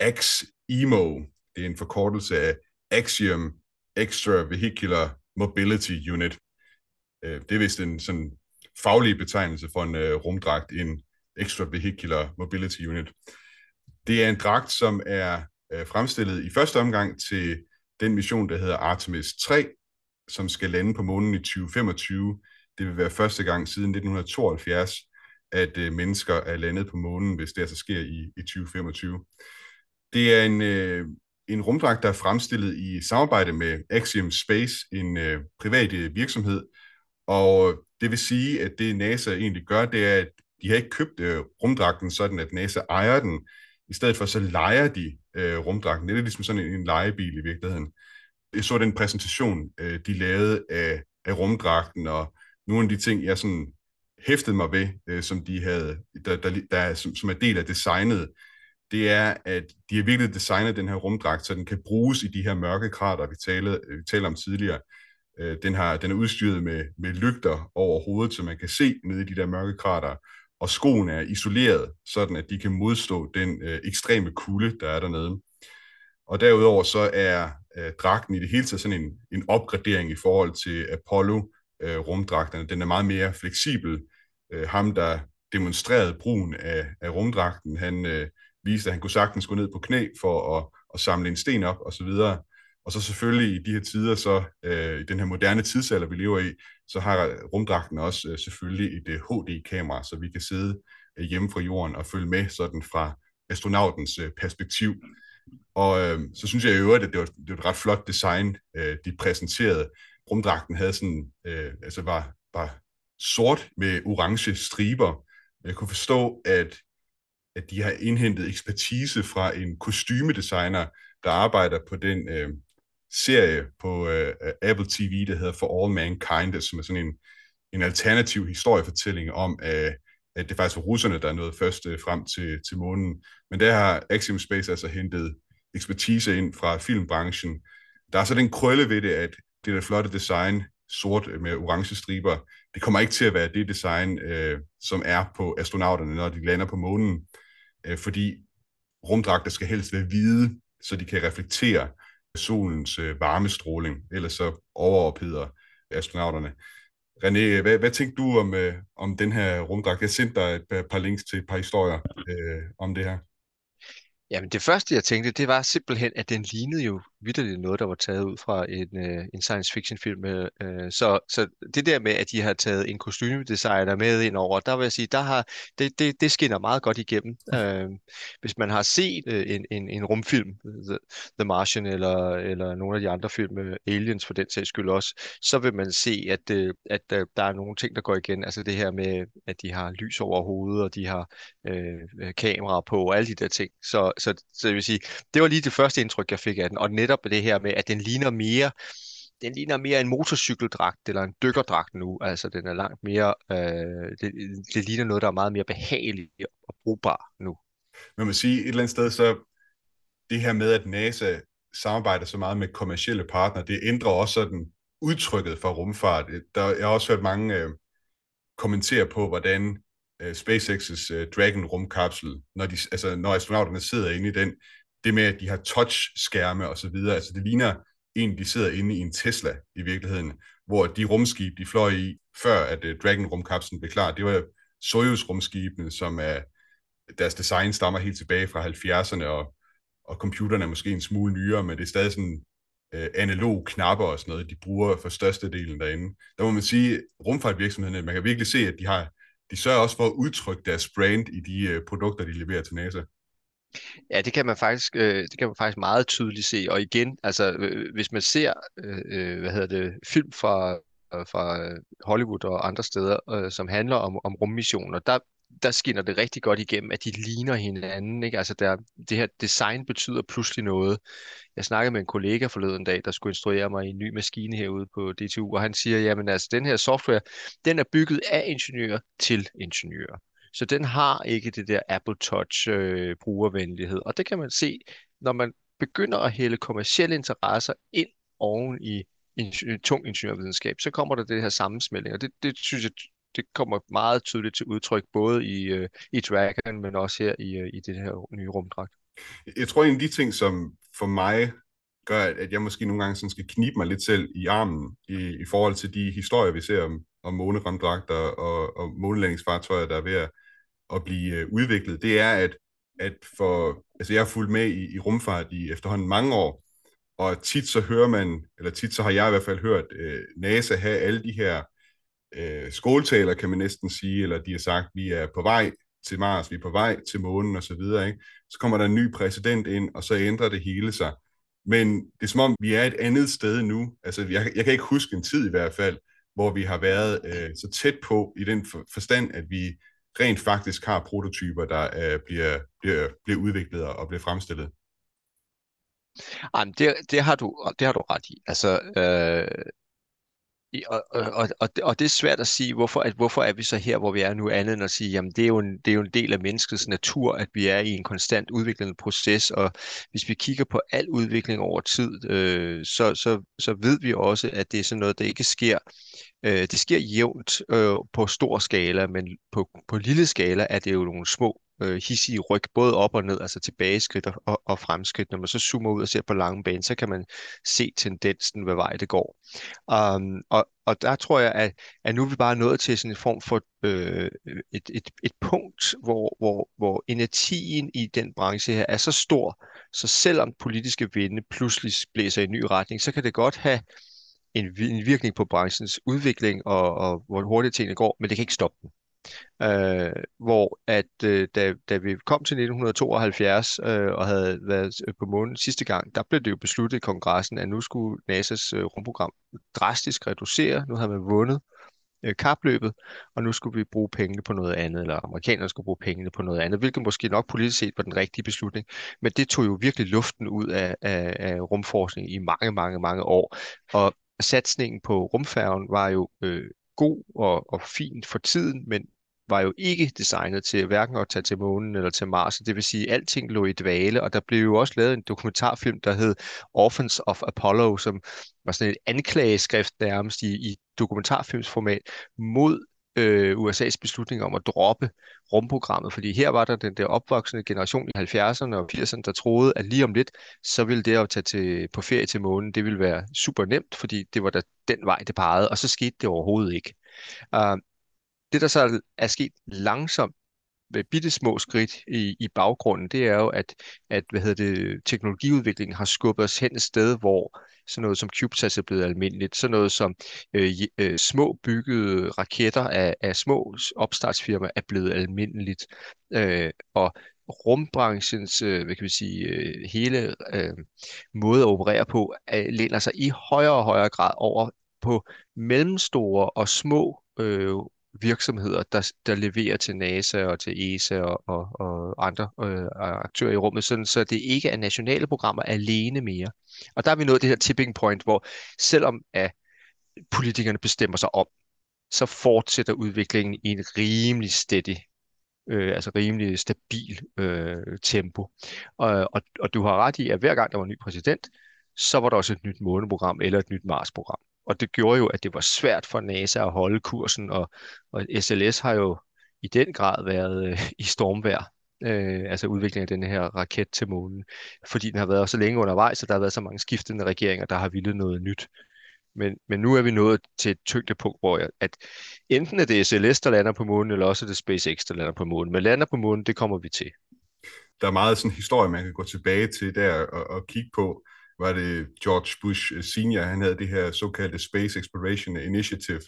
AX-EMO. Det er en forkortelse af Axiom Extra Vehicular Mobility Unit. Øh, det er vist en sådan faglig betegnelse for en øh, rumdragt, en Extra Vehicular Mobility Unit. Det er en dragt, som er øh, fremstillet i første omgang til den mission, der hedder Artemis 3, som skal lande på månen i 2025. Det vil være første gang siden 1972, at øh, mennesker er landet på månen, hvis det altså sker i, i 2025. Det er en, øh, en rumdragt, der er fremstillet i samarbejde med Axiom Space, en øh, privat øh, virksomhed. Og det vil sige, at det NASA egentlig gør, det er, at de har ikke købt øh, rumdragten sådan, at NASA ejer den. I stedet for så leger de øh, rumdragten. Det er ligesom sådan en, en legebil i virkeligheden. Jeg så den præsentation, øh, de lavede af, af rumdragten, og nogle af de ting, jeg sådan hæftede mig ved, øh, som de havde, der, der, der, som, som er del af designet, det er, at de har virkelig designet den her rumdragt, så den kan bruges i de her mørke krater, vi talte, øh, vi talte om tidligere. Øh, den, har, den er udstyret med, med lygter over hovedet, så man kan se ned i de der mørke krater, og skoen er isoleret, sådan at de kan modstå den øh, ekstreme kulde, der er dernede. Og derudover så er øh, dragten i det hele taget sådan en, en opgradering i forhold til Apollo-rumdragterne. Øh, den er meget mere fleksibel. Øh, ham, der demonstrerede brugen af, af rumdragten, han øh, viste, at han kunne sagtens gå ned på knæ for at, at samle en sten op og så videre. Og så selvfølgelig i de her tider, så øh, i den her moderne tidsalder, vi lever i, så har rumdragten også øh, selvfølgelig et øh, HD-kamera, så vi kan sidde øh, hjemme fra jorden og følge med sådan fra astronautens øh, perspektiv. Og øh, så synes jeg i øvrigt, at det var, det var et ret flot design, øh, de præsenterede. Rumdragten havde sådan, øh, altså var, var sort med orange striber. Jeg kunne forstå, at at de har indhentet ekspertise fra en kostymedesigner, der arbejder på den øh, serie på øh, Apple TV, der hedder For All Mankind, som er sådan en, en alternativ historiefortælling om, øh, at det faktisk var russerne, der nåede først øh, frem til, til månen. Men der har Axiom Space altså hentet ekspertise ind fra filmbranchen. Der er så den krølle ved det, at det der flotte design, sort med orange striber, det kommer ikke til at være det design, øh, som er på astronauterne, når de lander på månen, øh, fordi rumdragter skal helst være hvide, så de kan reflektere solens øh, varmestråling, ellers så overopheder astronauterne. René, hvad, hvad tænkte du om, øh, om den her rumdragt? Jeg sendte dig et øh, par links til et par historier øh, om det her. Jamen det første, jeg tænkte, det var simpelthen, at den lignede jo vidderligt noget, der var taget ud fra en, øh, en science fiction film. Øh, så, så det der med, at de har taget en kostymedesigner med ind over, der vil jeg sige, der har, det, det, det skinner meget godt igennem. Øh, hvis man har set øh, en, en, en rumfilm, The, The Martian eller, eller nogle af de andre film, øh, Aliens for den sags skyld også, så vil man se, at, øh, at øh, der er nogle ting, der går igen. Altså det her med, at de har lys over hovedet, og de har øh, kameraer på, og alle de der ting. Så, så, så jeg vil sige, det var lige det første indtryk, jeg fik af den. Og netop det her med, at den ligner mere den ligner mere en motorcykeldragt eller en dykkerdragt nu. Altså den er langt mere, øh, det, det ligner noget, der er meget mere behageligt og brugbar nu. Man må sige et eller andet sted, så det her med, at NASA samarbejder så meget med kommersielle partnere, det ændrer også sådan udtrykket for rumfart. Der, jeg har også hørt mange øh, kommentere på, hvordan øh, SpaceX's øh, Dragon rumkapsel, når, de, altså, når astronauterne sidder inde i den, det med, at de har touch-skærme og så videre, altså det ligner en, de sidder inde i en Tesla i virkeligheden, hvor de rumskib, de fløj i, før at uh, Dragon-rumkapslen blev klar, det var Soyuz-rumskibene, som er, deres design stammer helt tilbage fra 70'erne, og, og computerne er måske en smule nyere, men det er stadig sådan øh, analog knapper og sådan noget, de bruger for størstedelen derinde. Der må man sige, rumfartvirksomhederne, man kan virkelig se, at de har de sørger også for at udtrykke deres brand i de øh, produkter, de leverer til NASA. Ja, det kan man faktisk, øh, det kan man faktisk meget tydeligt se. Og igen, altså øh, øh hvis man ser, øh, øh, hvad hedder det, film fra øh, fra øh, Hollywood og andre steder, øh, som handler om, om rummissioner, der, der skinner det rigtig godt igennem, at de ligner hinanden. Ikke? Altså der, det her design betyder pludselig noget. Jeg snakkede med en kollega forleden dag, der skulle instruere mig i en ny maskine herude på DTU, og han siger, jamen altså den her software, den er bygget af ingeniører til ingeniører. Så den har ikke det der Apple Touch øh, brugervenlighed. Og det kan man se, når man begynder at hælde kommersielle interesser ind oven i ingeniør, tung ingeniørvidenskab, så kommer der det her sammensmeltning. Og det, det synes jeg, det kommer meget tydeligt til udtryk, både i, øh, i Dragon, men også her i, øh, i det her nye rumdragt. Jeg tror, en af de ting, som for mig gør, at jeg måske nogle gange sådan skal knibe mig lidt selv i armen i, i forhold til de historier, vi ser om, om månerumdragter og, og månelandingsfartøjer, der er ved at at blive øh, udviklet, det er, at, at for, altså jeg har fulgt med i, i rumfart i efterhånden mange år, og tit så hører man, eller tit så har jeg i hvert fald hørt øh, NASA have alle de her øh, skoletaler, kan man næsten sige, eller de har sagt, vi er på vej til Mars, vi er på vej til månen og så videre, ikke? Så kommer der en ny præsident ind, og så ændrer det hele sig. Men det er som om, vi er et andet sted nu. Altså, jeg, jeg kan ikke huske en tid i hvert fald, hvor vi har været øh, så tæt på i den forstand, at vi rent faktisk har prototyper, der øh, bliver, bliver, bliver udviklet og bliver fremstillet. Jamen, det, det, har du, det har du ret i. Altså, øh, og, og, og, og det er svært at sige, hvorfor, at, hvorfor er vi så her, hvor vi er nu, andet end at sige, jamen det er, jo en, det er jo en del af menneskets natur, at vi er i en konstant udviklende proces, og hvis vi kigger på al udvikling over tid, øh, så, så, så ved vi også, at det er sådan noget, der ikke sker Øh, det sker jævnt øh, på stor skala, men på, på lille skala er det jo nogle små øh, hissige ryg, både op og ned, altså tilbageskridt og, og fremskridt. Når man så zoomer ud og ser på lange bane, så kan man se tendensen, hvad vej det går. Um, og, og der tror jeg, at, at nu er vi bare nået til sådan en form for øh, et, et, et punkt, hvor, hvor, hvor energien i den branche her er så stor, så selvom politiske vinde pludselig blæser i en ny retning, så kan det godt have en, en virkning på branchens udvikling og, og hvor hurtigt tingene går, men det kan ikke stoppe den. Øh, hvor at øh, da, da vi kom til 1972 øh, og havde været øh, på månen sidste gang, der blev det jo besluttet i kongressen, at nu skulle NASA's øh, rumprogram drastisk reducere. Nu havde man vundet øh, kapløbet, og nu skulle vi bruge pengene på noget andet, eller amerikanerne skulle bruge pengene på noget andet, hvilket måske nok politisk set var den rigtige beslutning. Men det tog jo virkelig luften ud af, af, af rumforskning i mange, mange, mange år. Og satsningen på rumfærgen var jo øh, god og, og fint for tiden, men var jo ikke designet til hverken at tage til månen eller til Mars. Det vil sige, at alting lå i dvale, og der blev jo også lavet en dokumentarfilm, der hed Orphans of Apollo, som var sådan et anklageskrift nærmest i, i dokumentarfilmsformat mod øh, USA's beslutning om at droppe rumprogrammet, fordi her var der den der opvoksende generation i 70'erne og 80'erne, der troede, at lige om lidt, så ville det at tage til, på ferie til månen, det ville være super nemt, fordi det var da den vej, det pegede, og så skete det overhovedet ikke. Uh, det, der så er sket langsomt med bitte små skridt i, i baggrunden, det er jo, at, at hvad hedder det, teknologiudviklingen har skubbet os hen et sted, hvor sådan noget som CubeSats er blevet almindeligt, sådan noget som øh, øh, små byggede raketter af, af små opstartsfirmaer er blevet almindeligt, øh, og rumbranchens øh, hvad kan vi sige, øh, hele øh, måde at operere på, øh, læner sig i højere og højere grad over på mellemstore og små øh, virksomheder, der, der leverer til NASA og til ESA og, og, og andre øh, aktører i rummet, sådan, så det ikke er nationale programmer alene mere. Og der er vi nået det her tipping point, hvor selvom at politikerne bestemmer sig om, så fortsætter udviklingen i en rimelig steady øh, altså rimelig stabil øh, tempo. Og, og, og du har ret i, at hver gang der var en ny præsident, så var der også et nyt måneprogram eller et nyt Mars-program og det gjorde jo, at det var svært for NASA at holde kursen, og, og SLS har jo i den grad været øh, i stormvær, øh, altså udviklingen af den her raket til månen, fordi den har været så længe undervejs, og der har været så mange skiftende regeringer, der har ville noget nyt. Men, men nu er vi nået til et tyngdepunkt, hvor jeg, at enten er det SLS, der lander på månen, eller også er det SpaceX, der lander på månen. Men lander på månen, det kommer vi til. Der er meget sådan historie, man kan gå tilbage til der og, og kigge på var det George Bush øh, senior, han havde det her såkaldte Space Exploration Initiative,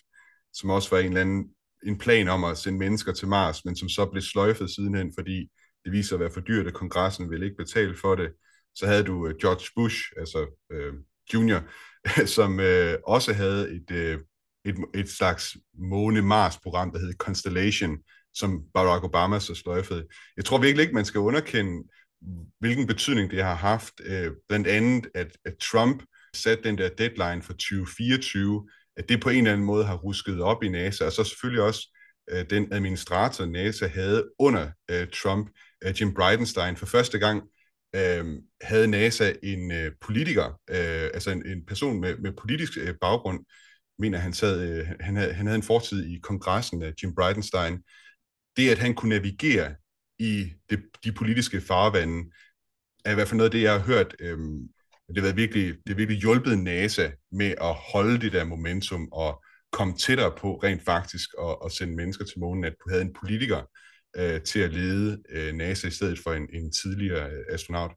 som også var en eller anden en plan om at sende mennesker til Mars, men som så blev sløjfet sidenhen, fordi det viser at være for dyrt, at kongressen ville ikke betale for det. Så havde du øh, George Bush, altså øh, junior, [laughs] som øh, også havde et, øh, et, et slags måne-Mars-program, der hed Constellation, som Barack Obama så sløjfede. Jeg tror virkelig ikke, man skal underkende hvilken betydning det har haft. Øh, blandt andet, at, at Trump satte den der deadline for 2024, at det på en eller anden måde har rusket op i NASA, og så selvfølgelig også øh, den administrator, NASA havde under øh, Trump, øh, Jim Bridenstine, for første gang øh, havde NASA en øh, politiker, øh, altså en, en person med, med politisk øh, baggrund, mener han sad, øh, han, havde, han havde en fortid i kongressen af Jim Bridenstine, det at han kunne navigere i det, de politiske farvande, er i hvert fald noget af det, jeg har hørt. Øh, det har virkelig, det har virkelig hjulpet NASA med at holde det der momentum og komme tættere på rent faktisk at, at sende mennesker til månen, at du havde en politiker øh, til at lede øh, NASA i stedet for en, en tidligere øh, astronaut.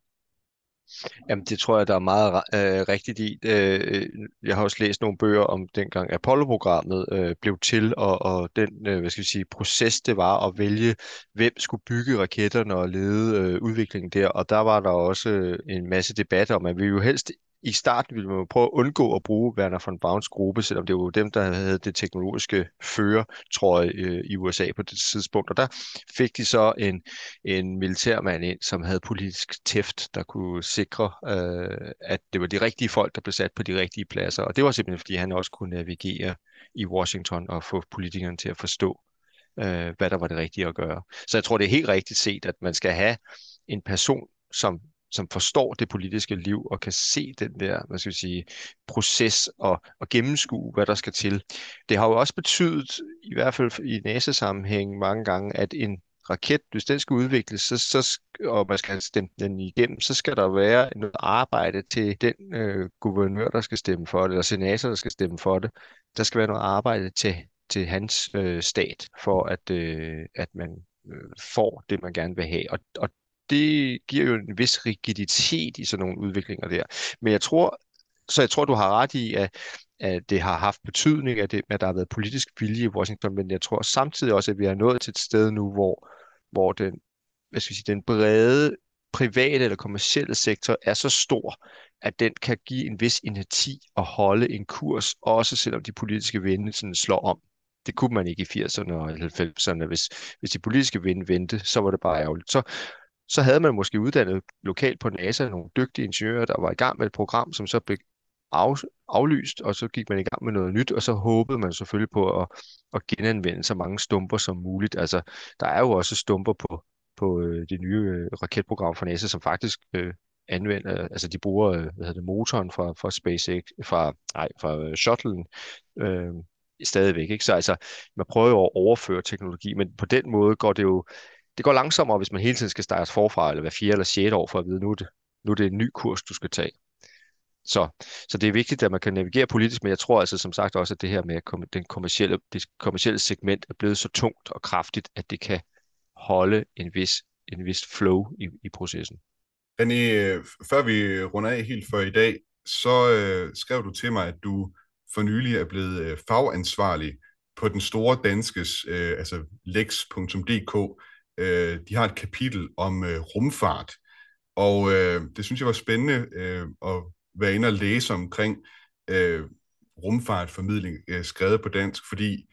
Jamen, det tror jeg, der er meget øh, rigtigt i. Øh, øh, jeg har også læst nogle bøger om dengang Apollo-programmet øh, blev til, og, og den øh, hvad skal vi sige, proces, det var at vælge, hvem skulle bygge raketterne og lede øh, udviklingen der. Og der var der også øh, en masse debat om, at vi jo helst i starten ville man prøve at undgå at bruge Werner von Brauns gruppe, selvom det var dem, der havde det teknologiske føretrøje øh, i USA på det tidspunkt. Og der fik de så en, en militærmand ind, som havde politisk tæft, der kunne sikre, øh, at det var de rigtige folk, der blev sat på de rigtige pladser. Og det var simpelthen, fordi han også kunne navigere i Washington og få politikerne til at forstå, øh, hvad der var det rigtige at gøre. Så jeg tror, det er helt rigtigt set, at man skal have en person, som som forstår det politiske liv og kan se den der, hvad skal jeg sige, proces og, og gennemskue, hvad der skal til. Det har jo også betydet, i hvert fald i NASA-sammenhæng mange gange, at en raket, hvis den skal udvikles, så, så, og man skal stemme den igennem, så skal der være noget arbejde til den øh, guvernør, der skal stemme for det, eller senator, der skal stemme for det. Der skal være noget arbejde til, til hans øh, stat, for at, øh, at man øh, får det, man gerne vil have. Og, og det giver jo en vis rigiditet i sådan nogle udviklinger der. Men jeg tror, så jeg tror, du har ret i, at, at det har haft betydning, at, det, at der har været politisk vilje i Washington, men jeg tror samtidig også, at vi er nået til et sted nu, hvor, hvor den, hvad skal jeg sige, den brede private eller kommercielle sektor er så stor, at den kan give en vis inerti og holde en kurs, også selvom de politiske vinde sådan slår om. det kunne man ikke i 80'erne og 90'erne. Hvis, hvis de politiske vinde vendte, så var det bare ærgerligt. Så, så havde man måske uddannet lokalt på NASA nogle dygtige ingeniører, der var i gang med et program, som så blev af, aflyst, og så gik man i gang med noget nyt, og så håbede man selvfølgelig på at, at genanvende så mange stumper som muligt. Altså, der er jo også stumper på, på øh, det nye øh, raketprogram fra NASA, som faktisk øh, anvender, altså de bruger øh, hvad hedder det, motoren fra, fra SpaceX, fra, nej, fra øh, shuttlen, øh, stadigvæk. Ikke? Så altså, man prøver jo at overføre teknologi, men på den måde går det jo, det går langsommere, hvis man hele tiden skal starte forfra, eller hver fjerde eller sjette år, for at vide, nu er det, nu er det en ny kurs, du skal tage. Så, så det er vigtigt, at man kan navigere politisk, men jeg tror altså som sagt også, at det her med den kommercielle, det kommercielle segment er blevet så tungt og kraftigt, at det kan holde en vis, en vis flow i, i processen. René, før vi runder af helt for i dag, så øh, skrev du til mig, at du for nylig er blevet øh, fagansvarlig på den store danskes, øh, altså lex.dk. Øh, de har et kapitel om øh, rumfart, og øh, det synes jeg var spændende øh, at være inde og læse omkring øh, rumfartformidling øh, skrevet på dansk, fordi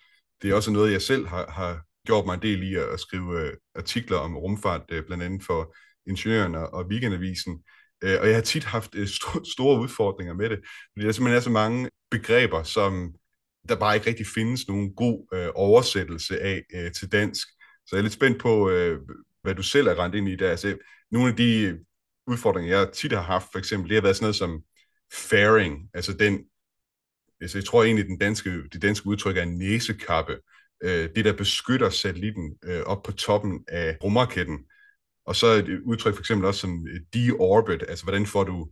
det er også noget, jeg selv har, har gjort mig en del i at skrive øh, artikler om rumfart, øh, blandt andet for Ingeniøren og, og Weekendavisen. Øh, og jeg har tit haft øh, st- store udfordringer med det, fordi der simpelthen er så mange begreber, som der bare ikke rigtig findes nogen god øh, oversættelse af øh, til dansk. Så jeg er lidt spændt på, øh, hvad du selv er rent ind i der. Altså, nogle af de øh, udfordringer, jeg tit har haft, for eksempel, det har været sådan noget som fairing, altså den, altså jeg tror egentlig, den danske, det danske udtryk er næsekappe, øh, det der beskytter satellitten øh, op på toppen af rumraketten. Og så et udtryk for eksempel også som øh, deorbit, altså hvordan får du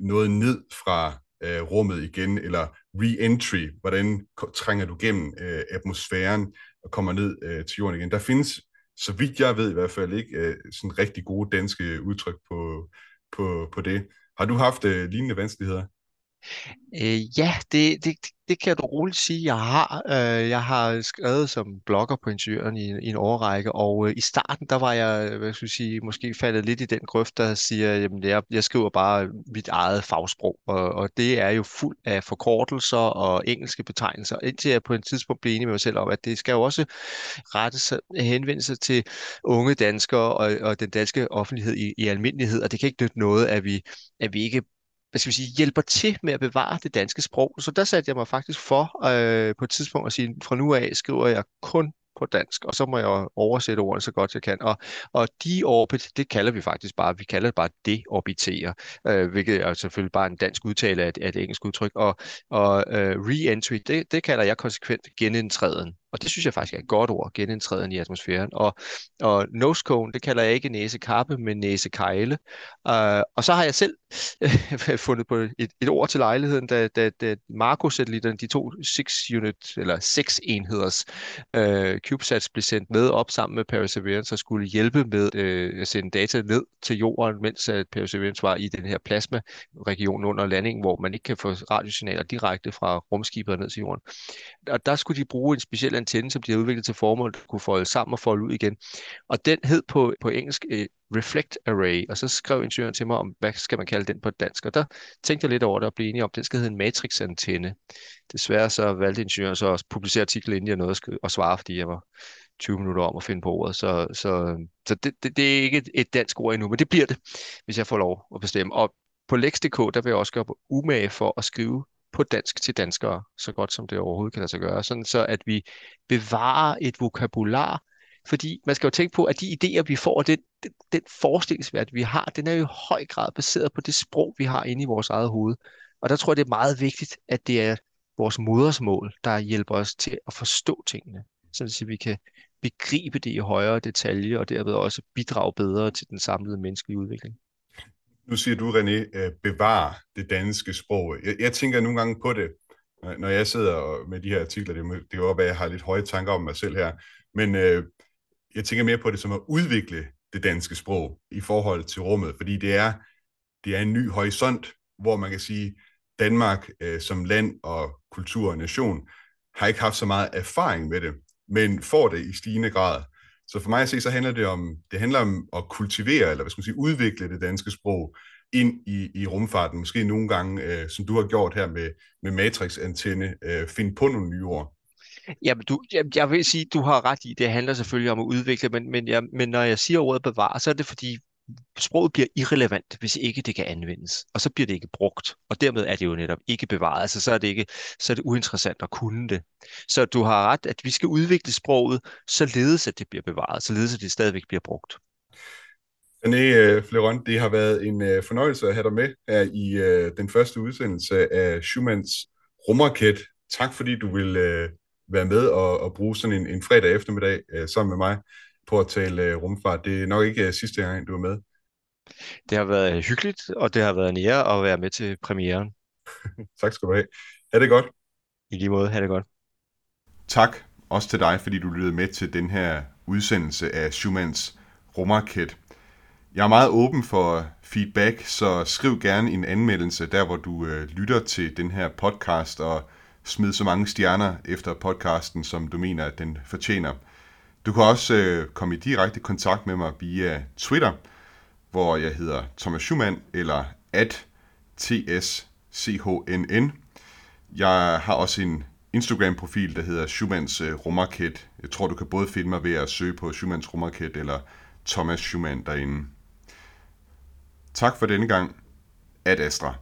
noget ned fra øh, rummet igen, eller re-entry, hvordan trænger du gennem øh, atmosfæren og kommer ned øh, til jorden igen. Der findes, så vidt jeg ved i hvert fald ikke, øh, sådan rigtig gode danske udtryk på, på, på det. Har du haft øh, lignende vanskeligheder? Øh, ja, det, det, det kan du roligt sige, jeg har. Øh, jeg har skrevet som blogger på Ingeniøren i, i en årrække, og øh, i starten, der var jeg, hvad skal jeg sige, måske faldet lidt i den grøft, der siger, jamen jeg, jeg skriver bare mit eget fagsprog, og, og det er jo fuld af forkortelser og engelske betegnelser, indtil jeg på et tidspunkt blev enig med mig selv om, at det skal jo også rettes øh, henvende sig til unge danskere og, og den danske offentlighed i, i almindelighed, og det kan ikke nytte noget, at vi, at vi ikke hvad skal vi sige, hjælper til med at bevare det danske sprog. Så der satte jeg mig faktisk for øh, på et tidspunkt at sige, fra nu af skriver jeg kun på dansk, og så må jeg oversætte ordene så godt jeg kan. Og, og de orbit, det kalder vi faktisk bare, vi kalder det bare deorbitere, øh, hvilket er selvfølgelig bare en dansk udtale af et, af et engelsk udtryk. Og, og øh, re-entry, det, det kalder jeg konsekvent genindtræden. Og det synes jeg faktisk er et godt ord, genindtræden i atmosfæren. Og, og nose cone, det kalder jeg ikke næsekappe, men næsekejle. Uh, øh, og så har jeg selv [laughs] fundet på et, et ord til lejligheden, da, da, da Marco-satellitterne, de to 6 unit, eller 6 enheders uh, CubeSats blev sendt med op sammen med Perseverance og skulle hjælpe med uh, at sende data ned til jorden, mens at Perseverance var i den her plasma-region under landingen, hvor man ikke kan få radiosignaler direkte fra rumskibet ned til jorden. Og der skulle de bruge en speciel antenne, som de har udviklet til formål, at kunne folde sammen og folde ud igen. Og den hed på, på engelsk uh, Reflect Array, og så skrev ingeniøren til mig om, hvad skal man kalde den på dansk, og der tænkte jeg lidt over det og blev enig om, at den skal hedde en matrix-antenne. Desværre så valgte ingeniøren så at publicere artiklen, inden jeg nåede at svare, fordi jeg var 20 minutter om at finde på ordet, så, så, så det, det, det er ikke et, et dansk ord endnu, men det bliver det, hvis jeg får lov at bestemme. Og på Lex.dk, der vil jeg også gøre umage for at skrive på dansk til danskere, så godt som det overhovedet kan lade sig gøre, sådan så at vi bevarer et vokabular, fordi man skal jo tænke på, at de idéer, vi får, den, den, den forestillingsværdi, vi har, den er jo i høj grad baseret på det sprog, vi har inde i vores eget hoved. Og der tror jeg, det er meget vigtigt, at det er vores modersmål, der hjælper os til at forstå tingene, så vi kan begribe det i højere detalje, og derved også bidrage bedre til den samlede menneskelige udvikling. Nu siger du, René, øh, bevar det danske sprog. Jeg, jeg tænker nogle gange på det, når jeg sidder med de her artikler. Det, det kan godt være, at jeg har lidt høje tanker om mig selv her, men øh, jeg tænker mere på det som at udvikle det danske sprog i forhold til rummet, fordi det er, det er en ny horisont, hvor man kan sige, Danmark øh, som land og kultur og nation har ikke haft så meget erfaring med det, men får det i stigende grad. Så for mig at se, så handler det om, det handler om at kultivere, eller hvad skal man sige, udvikle det danske sprog ind i, i rumfarten. Måske nogle gange, øh, som du har gjort her med, med Matrix-antenne, øh, finde på nogle nye ord. Jamen, du, jeg, jeg vil sige, du har ret i, det handler selvfølgelig om at udvikle, men, men, jeg, men når jeg siger ordet bevare, så er det fordi, sproget bliver irrelevant, hvis ikke det kan anvendes, og så bliver det ikke brugt, og dermed er det jo netop ikke bevaret, altså så er det, ikke, så er det uinteressant at kunne det. Så du har ret, at vi skal udvikle sproget, således at det bliver bevaret, således at det stadigvæk bliver brugt. René øh, Fleron, det har været en øh, fornøjelse at have dig med her i øh, den første udsendelse af Schumanns rumraket. Tak fordi du vil være med og, og bruge sådan en, en fredag eftermiddag sammen med mig på at tale uh, rumfart. Det er nok ikke uh, sidste gang, du er med. Det har været hyggeligt, og det har været en ære at være med til premieren. [laughs] tak skal du have. Ha' det godt. I lige måde, ha' det godt. Tak også til dig, fordi du lyttede med til den her udsendelse af Schumanns rumraket. Jeg er meget åben for feedback, så skriv gerne en anmeldelse der, hvor du øh, lytter til den her podcast, og smid så mange stjerner efter podcasten, som du mener, at den fortjener. Du kan også øh, komme i direkte kontakt med mig via Twitter, hvor jeg hedder Thomas Schumann, eller at tschnn. Jeg har også en Instagram-profil, der hedder Schumanns øh, Rummarket. Jeg tror, du kan både finde mig ved at søge på Schumanns Rummarket eller Thomas Schumann derinde. Tak for denne gang. Ad Astra.